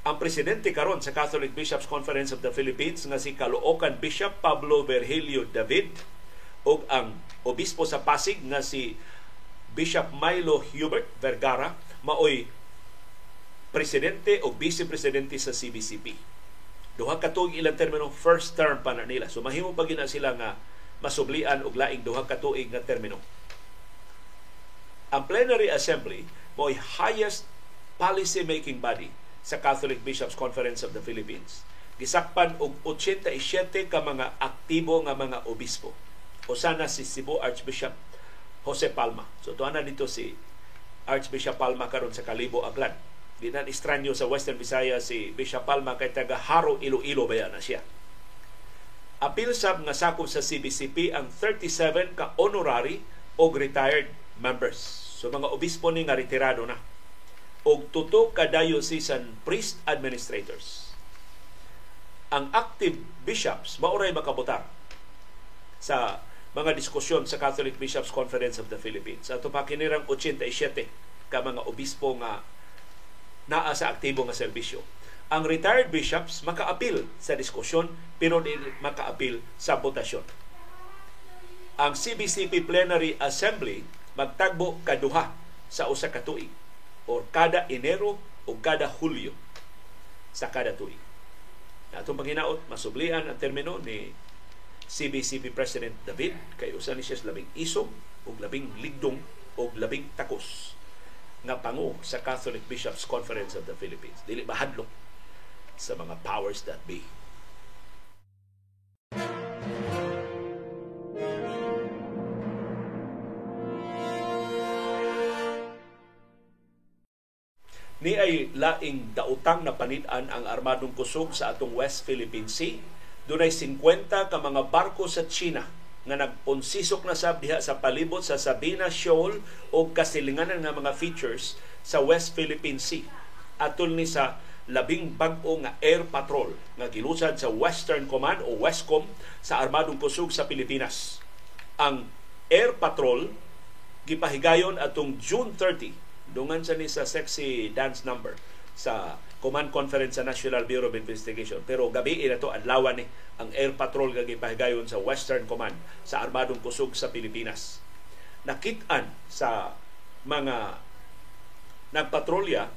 Ang presidente karon sa Catholic Bishops Conference of the Philippines nga si Caloocan Bishop Pablo Virgilio David ug ang obispo sa Pasig nga si Bishop Milo Hubert Vergara maoy presidente o vice-presidente sa CBCP duha ka tuig ilang termino first term pa na nila so mahimo pa gina sila nga masublian og laing duha ka tuig nga termino. Ang Plenary Assembly mo highest policy making body sa Catholic Bishops Conference of the Philippines. Gisakpan og 87 ka mga aktibo nga mga obispo. Usa na si Cebu Archbishop Jose Palma. So tuwa na dito si Archbishop Palma karon sa Kalibo Aklan. Di na istranyo sa Western Visayas si Bishop Palma kay taga Haro Iloilo ba na siya. Apil sab nga sakop sa CBCP ang 37 ka honorary o retired members. So mga obispo ni nga retirado na. Og tuto ka diocesan priest administrators. Ang active bishops mauray makabutar sa mga diskusyon sa Catholic Bishops Conference of the Philippines. Ato pa kinirang 87 ka mga obispo nga naa sa aktibo nga serbisyo ang retired bishops makaapil sa diskusyon pero di makaapil sa botasyon. Ang CBCP Plenary Assembly magtagbo kaduha sa usa ka tuig or kada Enero o kada Hulyo sa kada tuig. Atong panginaot, masublian ang termino ni CBCP President David kay usa ni siya labing isog ug labing ligdong ug labing takos nga pangu sa Catholic Bishops Conference of the Philippines. Dili bahadlok sa mga powers that be. Ni ay laing dautang na panitan ang armadong kusog sa atong West Philippine Sea. Dunay 50 ka mga barko sa China nga nagponsisok na sab diha sa palibot sa Sabina Shoal o kasilinganan nga mga features sa West Philippine Sea. Atol ni sa labing bag-o nga air patrol nga gilusad sa Western Command o Westcom sa Armadong Kusog sa Pilipinas. Ang air patrol gipahigayon atong June 30 dungan sa ni sa sexy dance number sa Command Conference sa National Bureau of Investigation. Pero gabi ina to adlaw ni ang air patrol nga sa Western Command sa Armadong Kusog sa Pilipinas. Nakit-an sa mga nagpatrolya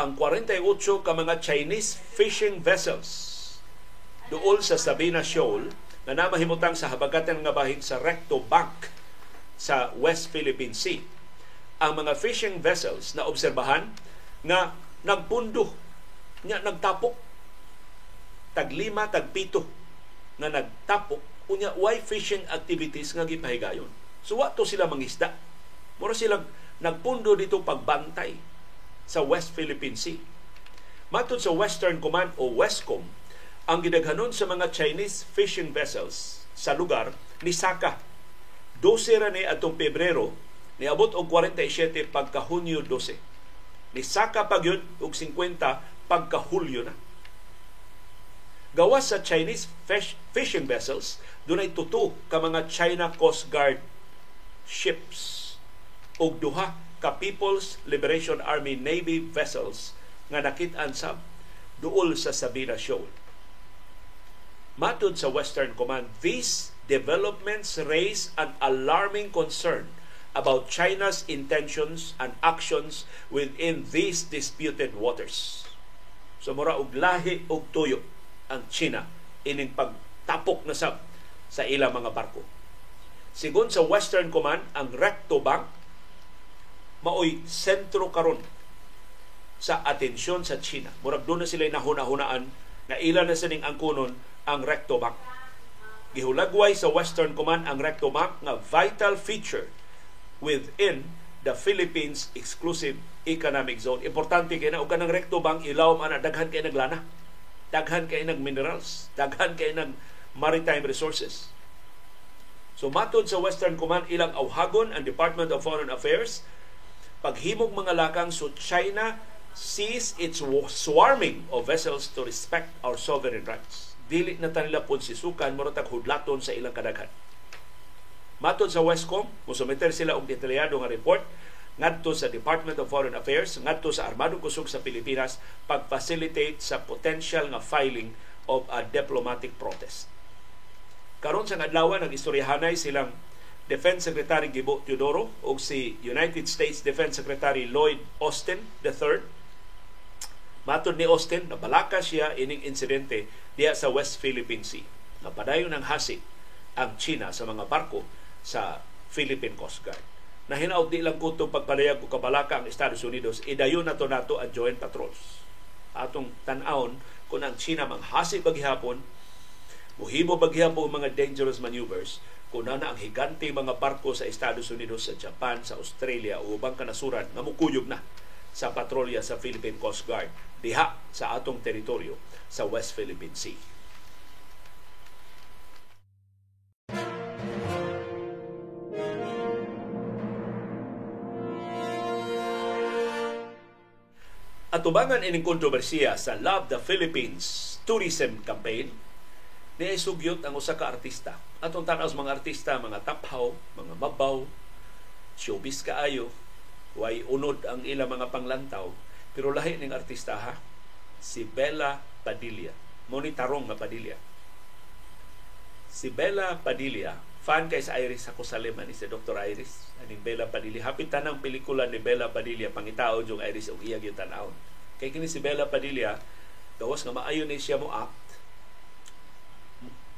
ang 48 ka mga Chinese fishing vessels dool sa Sabina Shoal na namahimutang sa habagatan nga bahig sa Recto Bank sa West Philippine Sea. Ang mga fishing vessels na obserbahan nga nagpundo, nya nagtapok taglima tagpito nga nagtapok unya why fishing activities nga gipahigayon. So wato sila mangisda. Mura silang nagpundo dito pagbantay sa West Philippine Sea. Matod sa Western Command o Westcom, ang gidaghanon sa mga Chinese fishing vessels sa lugar ni Saka. 12 ra ni atong Pebrero niabot og 47 pagka Hunyo 12. Ni Saka pa gyud og 50 pagka Hulyo na. Gawas sa Chinese fish, fishing vessels, dunay tuto ka mga China Coast Guard ships og duha ka People's Liberation Army Navy vessels nga nakit-an sab duol sa Sabina Shoal. Matod sa Western Command, these developments raise an alarming concern about China's intentions and actions within these disputed waters. So mura og lahi og tuyo ang China ining pagtapok na sab sa ilang mga barko. Sigon sa Western Command, ang Recto Bank maoy sentro karon sa atensyon sa China. Murag doon na sila nahuna-hunaan na ilan na sining angkunon ang Recto Bank. Gihulagway sa Western Command ang Recto Bank nga vital feature within the Philippines exclusive economic zone. Importante kay na og kanang Recto Bank ilawom ana daghan kay naglana. Daghan kay nag minerals, daghan kay nag maritime resources. So matod sa Western Command ilang awhagon ang Department of Foreign Affairs paghimog mga lakang so China sees its swarming of vessels to respect our sovereign rights. Dili na tanila po si Sukan, moratag hudlaton sa ilang kadaghan. Matod sa Westcom, musumeter sila og detalyado nga report ngadto sa Department of Foreign Affairs, ngadto sa Armadong Kusog sa Pilipinas, pag-facilitate sa potential nga filing of a diplomatic protest. Karon sa adlaw nag istoryahanay silang Defense Secretary Gibo Teodoro o si United States Defense Secretary Lloyd Austin III. Matod ni Austin, nabalaka siya ining insidente diya sa West Philippine Sea. Napadayon ng hasik ang China sa mga barko sa Philippine Coast Guard. Na hinaut di lang kutong pagpalayag ko kabalaka ang Estados Unidos, idayon na to nato ang joint patrols. Atong tanawon kung ang China manghasi baghihapon, muhibo baghihapon mga dangerous maneuvers, kung na ang higante mga barko sa Estados Unidos, sa Japan, sa Australia o ubang kanasuran nga mukuyog na sa patrolya sa Philippine Coast Guard diha sa atong teritoryo sa West Philippine Sea. At tubangan ining kontrobersiya sa Love the Philippines tourism campaign, ni sugyot ang usa ka artista. Atong tanaw mga artista, mga taphaw, mga mabaw, showbiz kaayo, way unod ang ilang mga panglantaw, pero lahi ning artista ha, si Bella Padilla. Tarong nga Padilla. Si Bella Padilla, fan kay sa Iris ako sa Lima ni si Dr. Iris. Aning Bella Padilla. Hapit tanang pelikula ni Bella Padilla pangitao yung Iris og iyang tan-aw kay kini si Bella Padilla gawas nga maayo ni siya mo act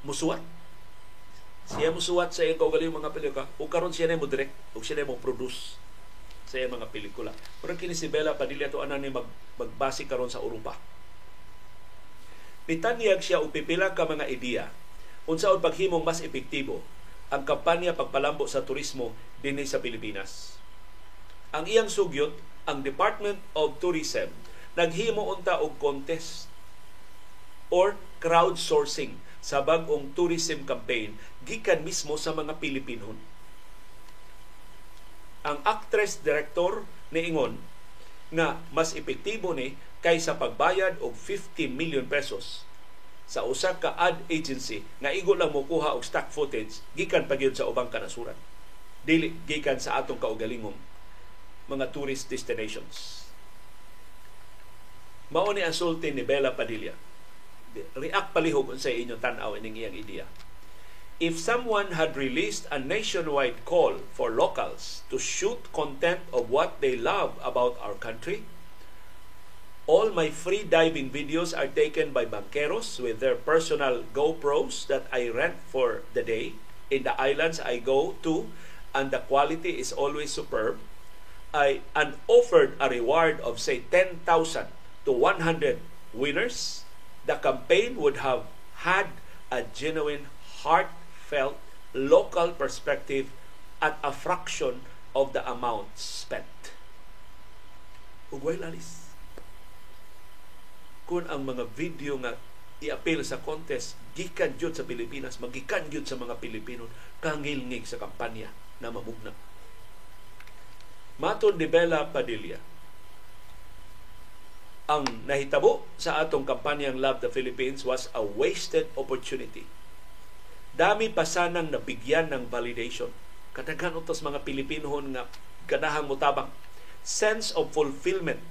musuwat. Siya musuwat sa iyang kaugaling mga pelikula. O karon siya na mo direct o siya na mo produce sa iyang mga pelikula. Pero kini si Bella Padilla to ana ni mag, magbase karon sa Europa. Pitanyag siya og pipila ka mga ideya unsaon paghimong mas epektibo ang kampanya pagpalambo sa turismo dinhi sa Pilipinas. Ang iyang sugyot, ang Department of Tourism naghimo unta og contest or crowdsourcing sa bag-ong tourism campaign gikan mismo sa mga Pilipino. Ang actress director ni Ingon nga mas epektibo ni kaysa pagbayad og 50 million pesos sa usa ka ad agency nga igo lang mokuha og stock footage gikan pa sa ubang kanasuran. Dili gikan sa atong kaugalingong mga tourist destinations. Mao ni ang sulti ni Bella Padilla. React palihog unsa inyo tan-aw ining iyang ideya if someone had released a nationwide call for locals to shoot content of what they love about our country All my free diving videos are taken by banqueros with their personal GoPros that I rent for the day in the islands I go to, and the quality is always superb. I and offered a reward of say 10,000 to 100 winners. The campaign would have had a genuine, heartfelt, local perspective at a fraction of the amount spent. Ugway kung ang mga video nga i-appeal sa contest gikan jud sa Pilipinas magikan jud sa mga Pilipino kangilngig sa kampanya na mamugna Maton ni Bella Padilla ang nahitabo sa atong kampanyang Love the Philippines was a wasted opportunity. Dami pa sanang nabigyan ng validation. Kadaghan utos mga Pilipino nga ganahang mutabang sense of fulfillment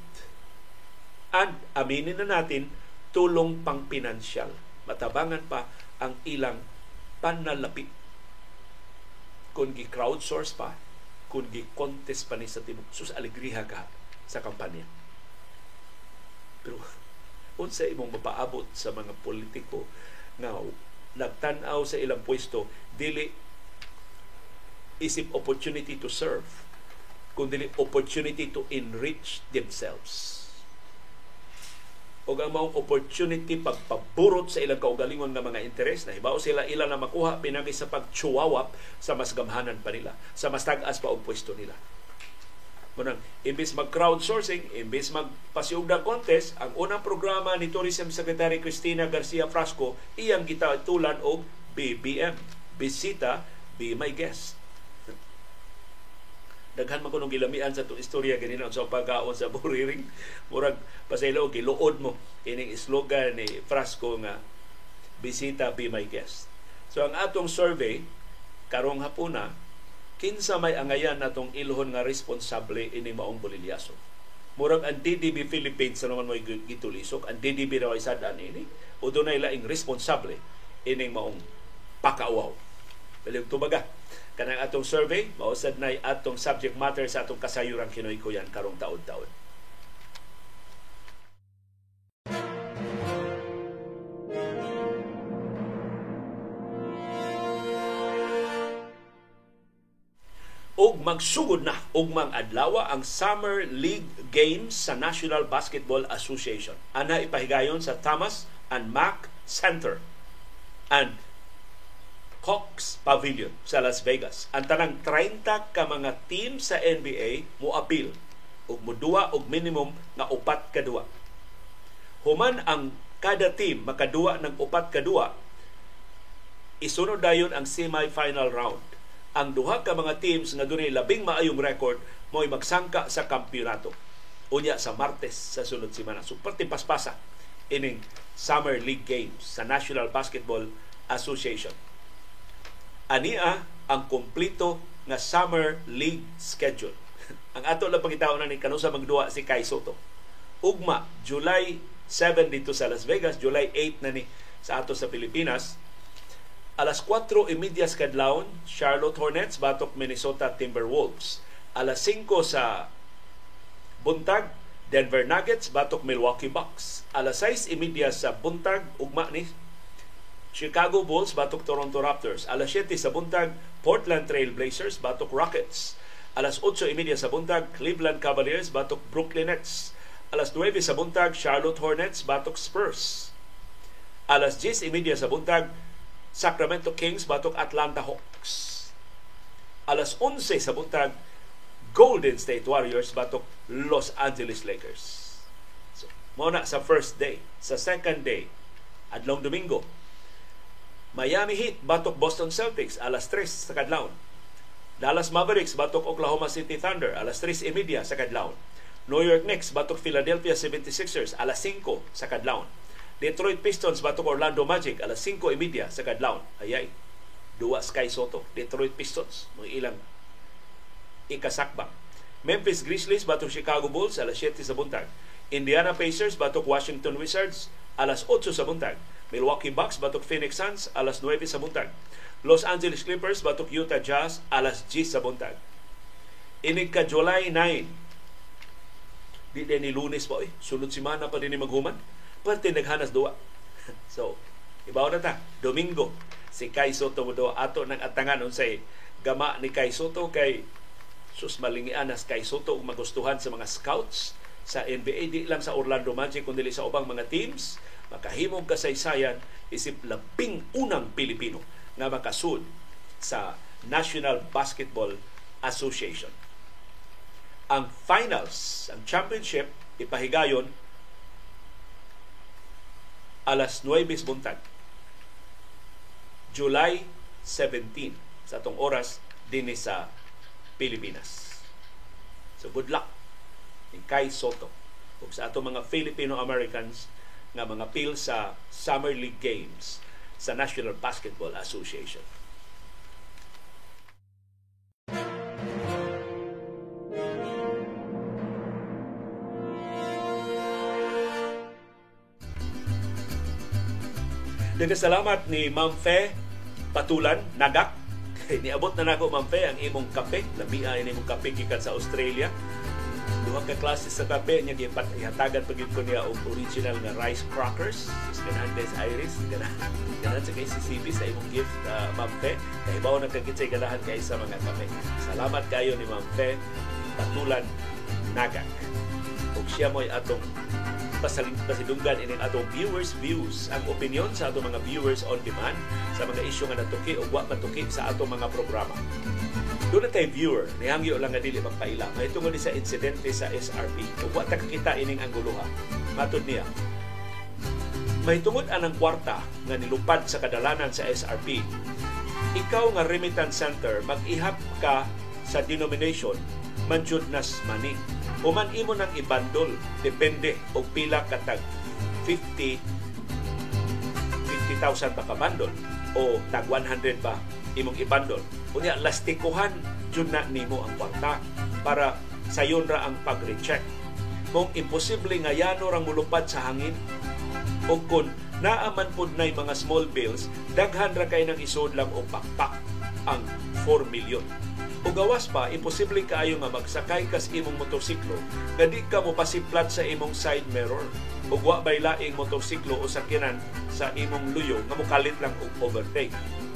And aminin na natin, tulong pang pinansyal. Matabangan pa ang ilang panalapi. Kung gi-crowdsource pa, kung gi-contest pa ni sa tibok, sus alegriha ka sa kampanya. Pero unsa imong mapaabot sa mga politiko nga nagtan-aw sa ilang pwesto dili isip opportunity to serve kundi opportunity to enrich themselves o ang maong opportunity pagpaburot sa ilang kaugalingon nga mga interes na hibaw sila ila na makuha pinagi sa pagchuwawap sa mas gamhanan pa nila sa mas tag-as pa og pwesto nila Munang, imbis mag-crowdsourcing, imbis magpasiugda contest, ang unang programa ni Tourism Secretary Cristina Garcia Frasco, iyang tulan og BBM. Bisita, be my guest daghan man kunong gilamian sa to istorya ganina sa pagkaon sa buriring. Murag pasaylo giluod mo. Ining slogan ni Frasco nga bisita be my guest. So ang atong survey karong hapuna kinsa may angayan natong ilohon nga responsable ining maong bolilyaso? Murag ang DDB Philippines sa naman mo gitulisok ang DDB raw isadan ini o dunay laing responsable ining maong pakauaw? Balik tubaga kanang atong survey mao sad nay atong subject matter sa atong kasayuran kinoy-koyan karong taon-taon. ug magsugod na ug mangadlaw ang Summer League Games sa National Basketball Association. Ana ipahigayon sa Thomas and Mack Center and Cox Pavilion sa Las Vegas. Ang tanang 30 ka mga team sa NBA mo appeal ug moduwa og minimum nga upat ka duwa. Human ang kada team makaduwa ng upat ka duwa, isunod dayon ang semi-final round. Ang duha ka mga teams nga dunay labing maayong record mo'y magsangka sa kampyonato. Unya sa Martes sa sunod semana. So pati paspasa ining Summer League Games sa National Basketball Association ania ang kompleto nga Summer League schedule. ang ato lang pangitaon na ni kanusa magduwa si Kai Soto. Ugma, July 7 dito sa Las Vegas, July 8 na ni sa ato sa Pilipinas. Alas 4 imedias kadlawon, Charlotte Hornets batok Minnesota Timberwolves. Alas 5 sa buntag, Denver Nuggets batok Milwaukee Bucks. Alas 6 imedya sa buntag, ugma ni Chicago Bulls batok Toronto Raptors. Alas 7 sa buntag, Portland Trail Blazers batok Rockets. Alas 8.30 sa buntag, Cleveland Cavaliers batok Brooklyn Nets. Alas 9 sa buntag, Charlotte Hornets batok Spurs. Alas 10.30 sa buntag, Sacramento Kings batok Atlanta Hawks. Alas 11 sa buntag, Golden State Warriors batok Los Angeles Lakers. So, muna sa first day. Sa second day, adlong Domingo, Miami Heat batok Boston Celtics alas 3 sa kadlawon. Dallas Mavericks batok Oklahoma City Thunder alas 3:30 sa kadlawon. New York Knicks batok Philadelphia 76ers alas 5 sa kadlawon. Detroit Pistons batok Orlando Magic alas 5:30 sa kadlawon. Ayay. Duwa Sky Soto, Detroit Pistons, mga ilang ikasakbang. Memphis Grizzlies batok Chicago Bulls alas 7 sa buntag. Indiana Pacers batok Washington Wizards alas 8 sa buntag. Milwaukee Bucks batok Phoenix Suns alas 9 sa buntag. Los Angeles Clippers batok Utah Jazz alas 10 sa buntag. Inig ka July 9. Di din ni lunes pa eh. Sunod semana pa din maghuman. Parte naghanas duwa. so, ibaw na ta. Domingo. Si Kai Soto mo ato ng atangan unsay gama ni Kai Soto kay sus malingian nas Kai Soto magustuhan sa mga scouts sa NBA di lang sa Orlando Magic kundi sa ubang mga teams makahimong kasaysayan isip labing unang Pilipino na makasud sa National Basketball Association. Ang finals, ang championship, ipahigayon alas 9 buntag. July 17 sa atong oras din sa Pilipinas. So good luck ni Kai Soto ug sa atong mga Filipino-Americans nga mga pil sa Summer League Games sa National Basketball Association. salamat ni Ma'am Fe Patulan, Nagak. Niabot na nako Ma'am Fe ang imong kape. Lamia ang imong kape gikan sa Australia duha ka klase sa kape niya gipat ihatagan pagid ko niya og original nga rice crackers. Kay sa Iris ganahan ganahan sa kay CCB sa imong gift uh, Ma'am Fe. Kay bawo na kagit sa ganahan kay sa mga kape. Salamat kayo ni Ma'am Fe patulan nagak. Ug siya mo'y atong pasaling pasidunggan ining atong viewers views. Ang opinion sa atong mga viewers on demand sa mga isyu nga natuki o wa matuki sa atong mga programa doon na tayo viewer, nihangyo lang nga dili magpaila. May tungod sa insidente sa SRP. Ug wa ta kakita ining angguluha. Matod niya, may tungod anang kwarta nga nilupad sa kadalanan sa SRP. Ikaw nga remittance center, mag-ihap ka sa denomination manjud nas money. Human imo nang ibandol, depende og pila katag 50 50,000 ba ka bandol o tag 100 ba imong ibandol Unya, lastikuhan jud na nimo ang kwarta para sayon ra ang pag-recheck. Kung imposible nga yano rang mulupad sa hangin, o kung naaman pod nay mga small bills, daghan ra kay nang isod lang og pakpak ang 4 million. O gawas pa, imposible kaayo nga magsakay kas imong motorsiklo nga di ka mo pasiplat sa imong side mirror o wa laing motorsiklo o sakyanan sa imong luyo nga mukalit lang og overtake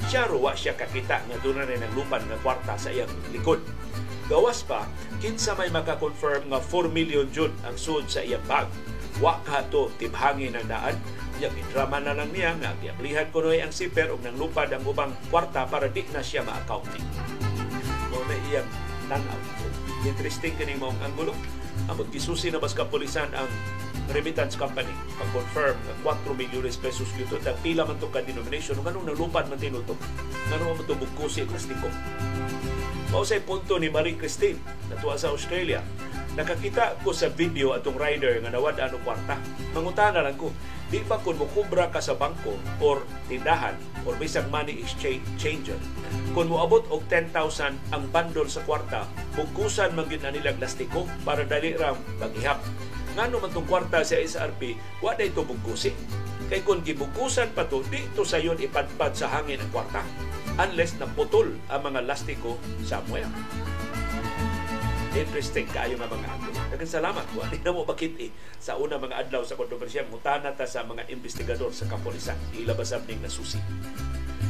siya wa siya kakita nga doon na naglupan nga kwarta sa iyang likod. Gawas pa, kinsa may makakonfirm nga 4 million jud ang sud sa iyang bag. Wa ka to tibhangin ang daan. Yang idrama na lang niya nga giablihan ko ang siper ug nang lupad ang ubang kwarta para di na siya ma-accounting. Mo na iyang tanaw. Interesting kini mong anggulo. Amot gisusi na bas kapulisan ang remittance company. Pag-confirm nga 4 milyones pesos yuto at pila man to ka denomination. Nung anong nalupad man tinuto ngano man to bugkusi plastiko Mausay punto ni Marie Christine natuwa sa Australia. Nakakita ko sa video atong rider nga nawad ano kwarta. Mangutana lang ko di ba kung mukubra ka sa bangko or tindahan or bisag money exchange changer? Kung moabot og 10,000 ang bundle sa kwarta bugkusan man gyud na nila plastiko para dali ra maghihap. Ngano man tong kwarta sa SRP wa day to kay kung gibukusan pa to di to sayon ipadpad sa hangin ang kwarta. Unless naputol ang mga lastiko somewhere interesting kayo nga mga ato. Daghang salamat. Wali na mo bakit eh, sa una mga adlaw sa kontrobersya, mutana ta sa mga investigador sa kapolisan. Ilabasab ning nasusi.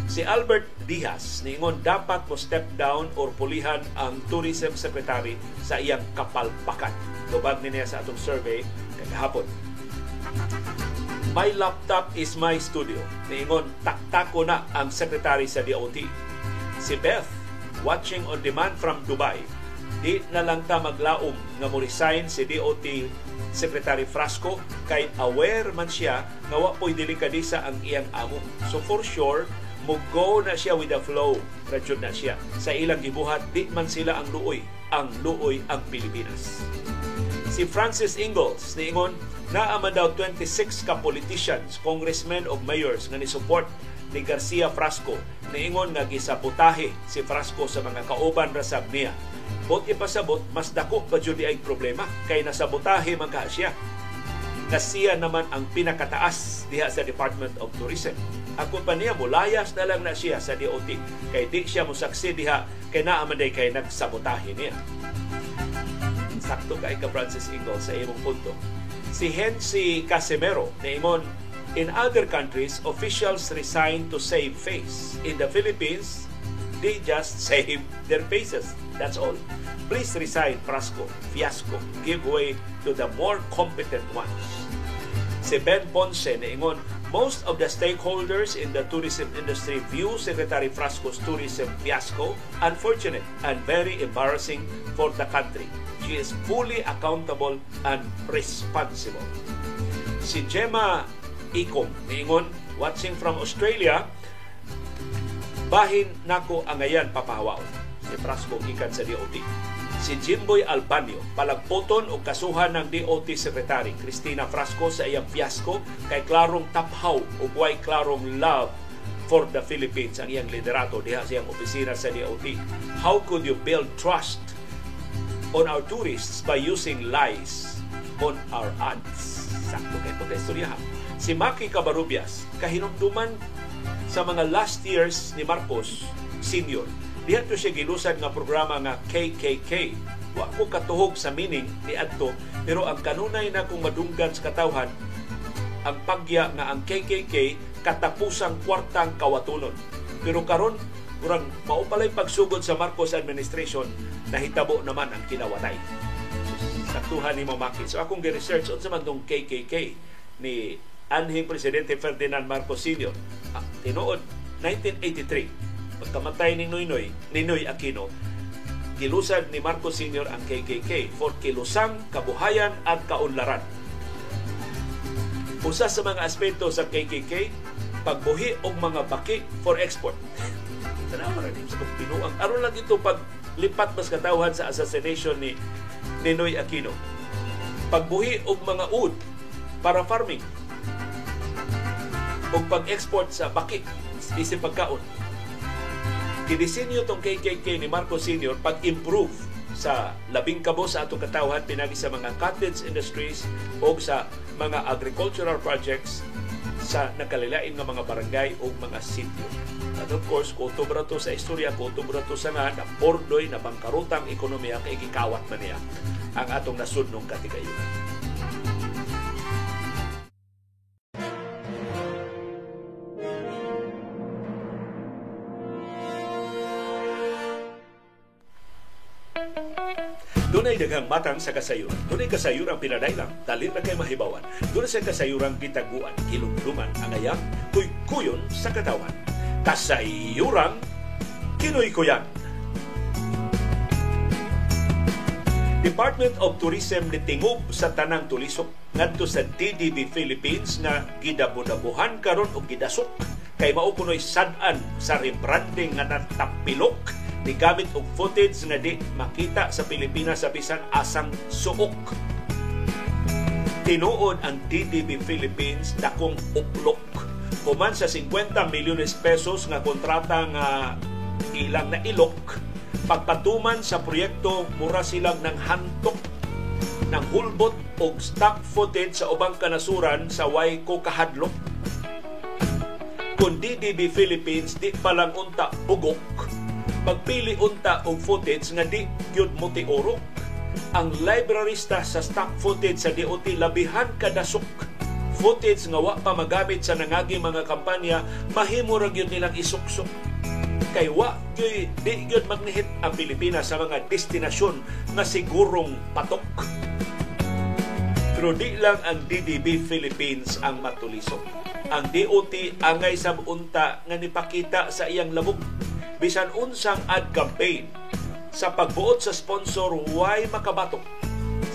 Si Albert Diaz niingon dapat mo step down or pulihan ang tourism secretary sa iyang kapalpakan. Tubag niya sa atong survey kagahapon. My laptop is my studio. Niingon, taktako na ang secretary sa DOT. Si Beth, watching on demand from Dubai, di na lang ta maglaom nga mo resign si DOT Secretary Frasco kay aware man siya nga wa po'y delikadisa ang iyang amo. So for sure, mo go na siya with the flow. Radyod na siya. Sa ilang gibuhat, di man sila ang luoy. Ang luoy ang Pilipinas. Si Francis Ingalls niingon, naaman daw 26 ka politicians, congressmen o mayors nga ni support ni Garcia Frasco. Niingon nga gisaputahe si Frasco sa mga kauban rasab niya Bot ipasabot, mas dako pa jud ay problema kay nasabotahe man ka siya. Siya naman ang pinakataas diha sa Department of Tourism. Ako pa niya, mulayas na lang na siya sa DOT. Kay di siya musaksi diha kay naaman day kay nagsabotahe niya. Sakto kay ka Francis Ingle sa imong punto. Si Hensi Casimero na ingon, In other countries, officials resign to save face. In the Philippines, they just save their faces. That's all. Please resign, Frasco, Fiasco. Give way to the more competent ones. Si Ben Ponce ingon, most of the stakeholders in the tourism industry view Secretary Frasco's tourism fiasco unfortunate and very embarrassing for the country. She is fully accountable and responsible. Si Gemma Ikom niingon, watching from Australia, bahin nako ang ayan papahawaon si Frasco gikan sa DOT si Jimboy Albanio palagputon og kasuhan ng DOT Secretary Cristina Frasco sa iyang fiasco kay klarong taphaw ug way klarong love for the Philippines ang iyang liderato diha sa iyang opisina sa DOT. How could you build trust on our tourists by using lies on our ads? Sakto kay pagkaistorya. Si Maki Cabarubias, kahinumduman sa mga last years ni Marcos Senior Diha to siya gilusan nga programa nga KKK. Wa ko katuhog sa meaning ni adto pero ang kanunay na kung madunggan sa katawhan ang pagya nga ang KKK katapusang kwartang kawatunon. Pero karon kurang maupalay pagsugod sa Marcos administration nahitabo naman ang kinawatay. Saktuhan ni Mamaki. So akong gi-research unsa man tong KKK ni anhing presidente Ferdinand Marcos Sr. Ah, tinuod 1983 pagkamatay ni Noynoy, ni Noy Aquino, gilusad ni Marcos Sr. ang KKK for kilusang, kabuhayan at kaunlaran. Usa sa mga aspeto sa KKK, pagbuhi og mga baki for export. Tanawa rin sa pinuang. Aron lang ito pag lipat mas katawhan sa assassination ni Ninoy Aquino. Pagbuhi og mga ud para farming o pag-export sa baki isip pagkaon Gidisenyo tong KKK ni Marcos Sr. pag-improve sa labing kabo sa atong katawhan pinagi sa mga cottage industries o sa mga agricultural projects sa nakalilain nga mga barangay o mga sitio. At of course, kutubra to sa istorya, kutubra to sa nga na pordoy na bangkarutang ekonomiya kay gikawat man niya ang atong nasud ng katigayunan. Dunay daghang matang sa kasayuran. Dunay kasayuran pinadailang, dali na kay mahibawan. Dunay sa kasayuran kitaguan, kilumduman, ang ayang, kuy-kuyon sa katawan. Kasayuran kinoy-kuyan. Department of Tourism ni tingog sa tanang tulisok ngadto sa DDB Philippines nga gidabudabuhan karon og gidasok kay mao kunoy sad-an sa rebranding nga natapilok ni gamit og footage nga di makita sa Pilipinas sa bisan asang suok. Tinuod ang DDB Philippines dakong uplok kuman sa 50 milyones pesos nga kontrata nga ilang na ilok pagpatuman sa proyekto mura silang ng hantok ng hulbot o stock footage sa ubang kanasuran sa Waiko kahadlok. Kung DDB Philippines di palang unta bugok, magpili unta og footage nga di gyud mo. Ang librarista sa stock footage sa DOT labihan kadasok footage nga wa pa magamit sa nangagi mga kampanya mahimo ra gyud nilang isuksok kay wa gyud di gyud magnihit ang Pilipinas sa mga destinasyon nga sigurong patok. Pero di lang ang DDB Philippines ang matulisok. Ang DOT angay sa unta nga nipakita sa iyang labog bisan unsang ad campaign sa pagbuot sa sponsor why makabatok.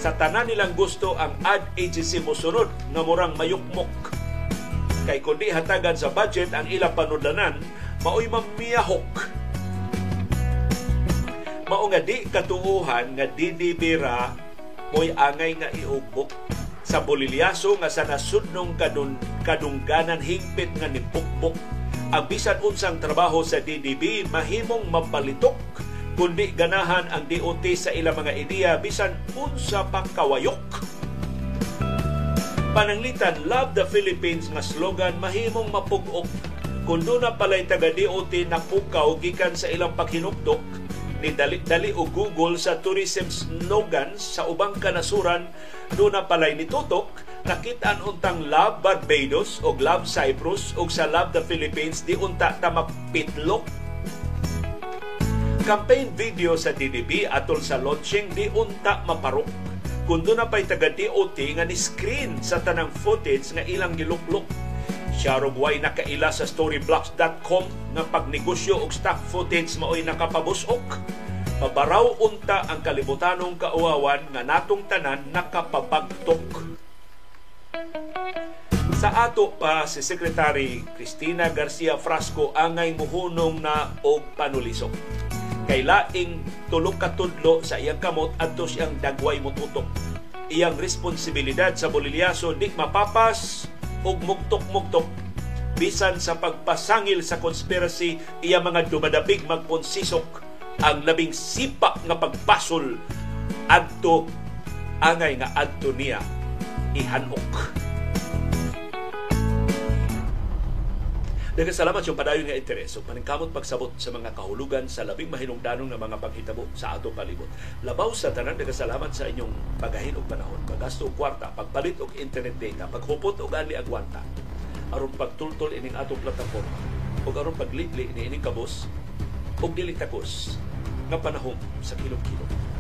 Sa tanan nilang gusto ang ad agency mosunod nga murang mayukmok. Kay kundi hatagan sa budget ang ilang panudlanan maoy mamiyahok. Mao nga di katuuhan nga didibira mo'y angay nga iugbok sa bolilyaso nga sa nasudnong kadun, kadungganan hingpit nga nipukbok ang bisan unsang trabaho sa DDB mahimong mapalitok kundi ganahan ang DOT sa ilang mga ideya bisan unsa pa kawayok. Pananglitan Love the Philippines nga slogan mahimong mapugok doon na pala'y taga-DOT na pukaw gikan sa ilang paghinukdok ni dali-dali o Google sa tourism slogan sa ubang kanasuran doon na pala'y nitutok nakitaan untang Love Barbados o Love Cyprus o sa Love the Philippines di unta ta mapitlok campaign video sa DDB atol sa launching di unta maparok doon na pa'y taga-DOT nga ni screen sa tanang footage nga ilang giluklok siya way nakaila sa storyblocks.com nga pagnegosyo og stock footage maoy nakapabusok. Mabaraw unta ang kalibutanong kauawan nga natong tanan nakapabagtok. Sa ato pa si Secretary Cristina Garcia Frasco angay muhunong na og panulisok. Kay laing tulog katudlo sa iyang kamot adto siyang dagway mututok. Iyang responsibilidad sa bolilyaso di mapapas og mugtok-mugtok bisan sa pagpasangil sa conspiracy iya mga dumadabig magponsisok ang labing sipa nga pagpasol adto angay nga adto niya ihanok. Daghang salamat yung padayon nga interes ug paningkamot pagsabot sa mga kahulugan sa labing mahinungdanong nga mga paghitabo sa ato palibot. Labaw sa tanan daghang salamat sa inyong pagahin og panahon, paggasto og kwarta, pagpalit og internet data, paghupot og ali agwanta aron pagtultol ining atong plataporma ug aron paglitli ini ining kabos og dili takos nga panahon sa kilom-kilom.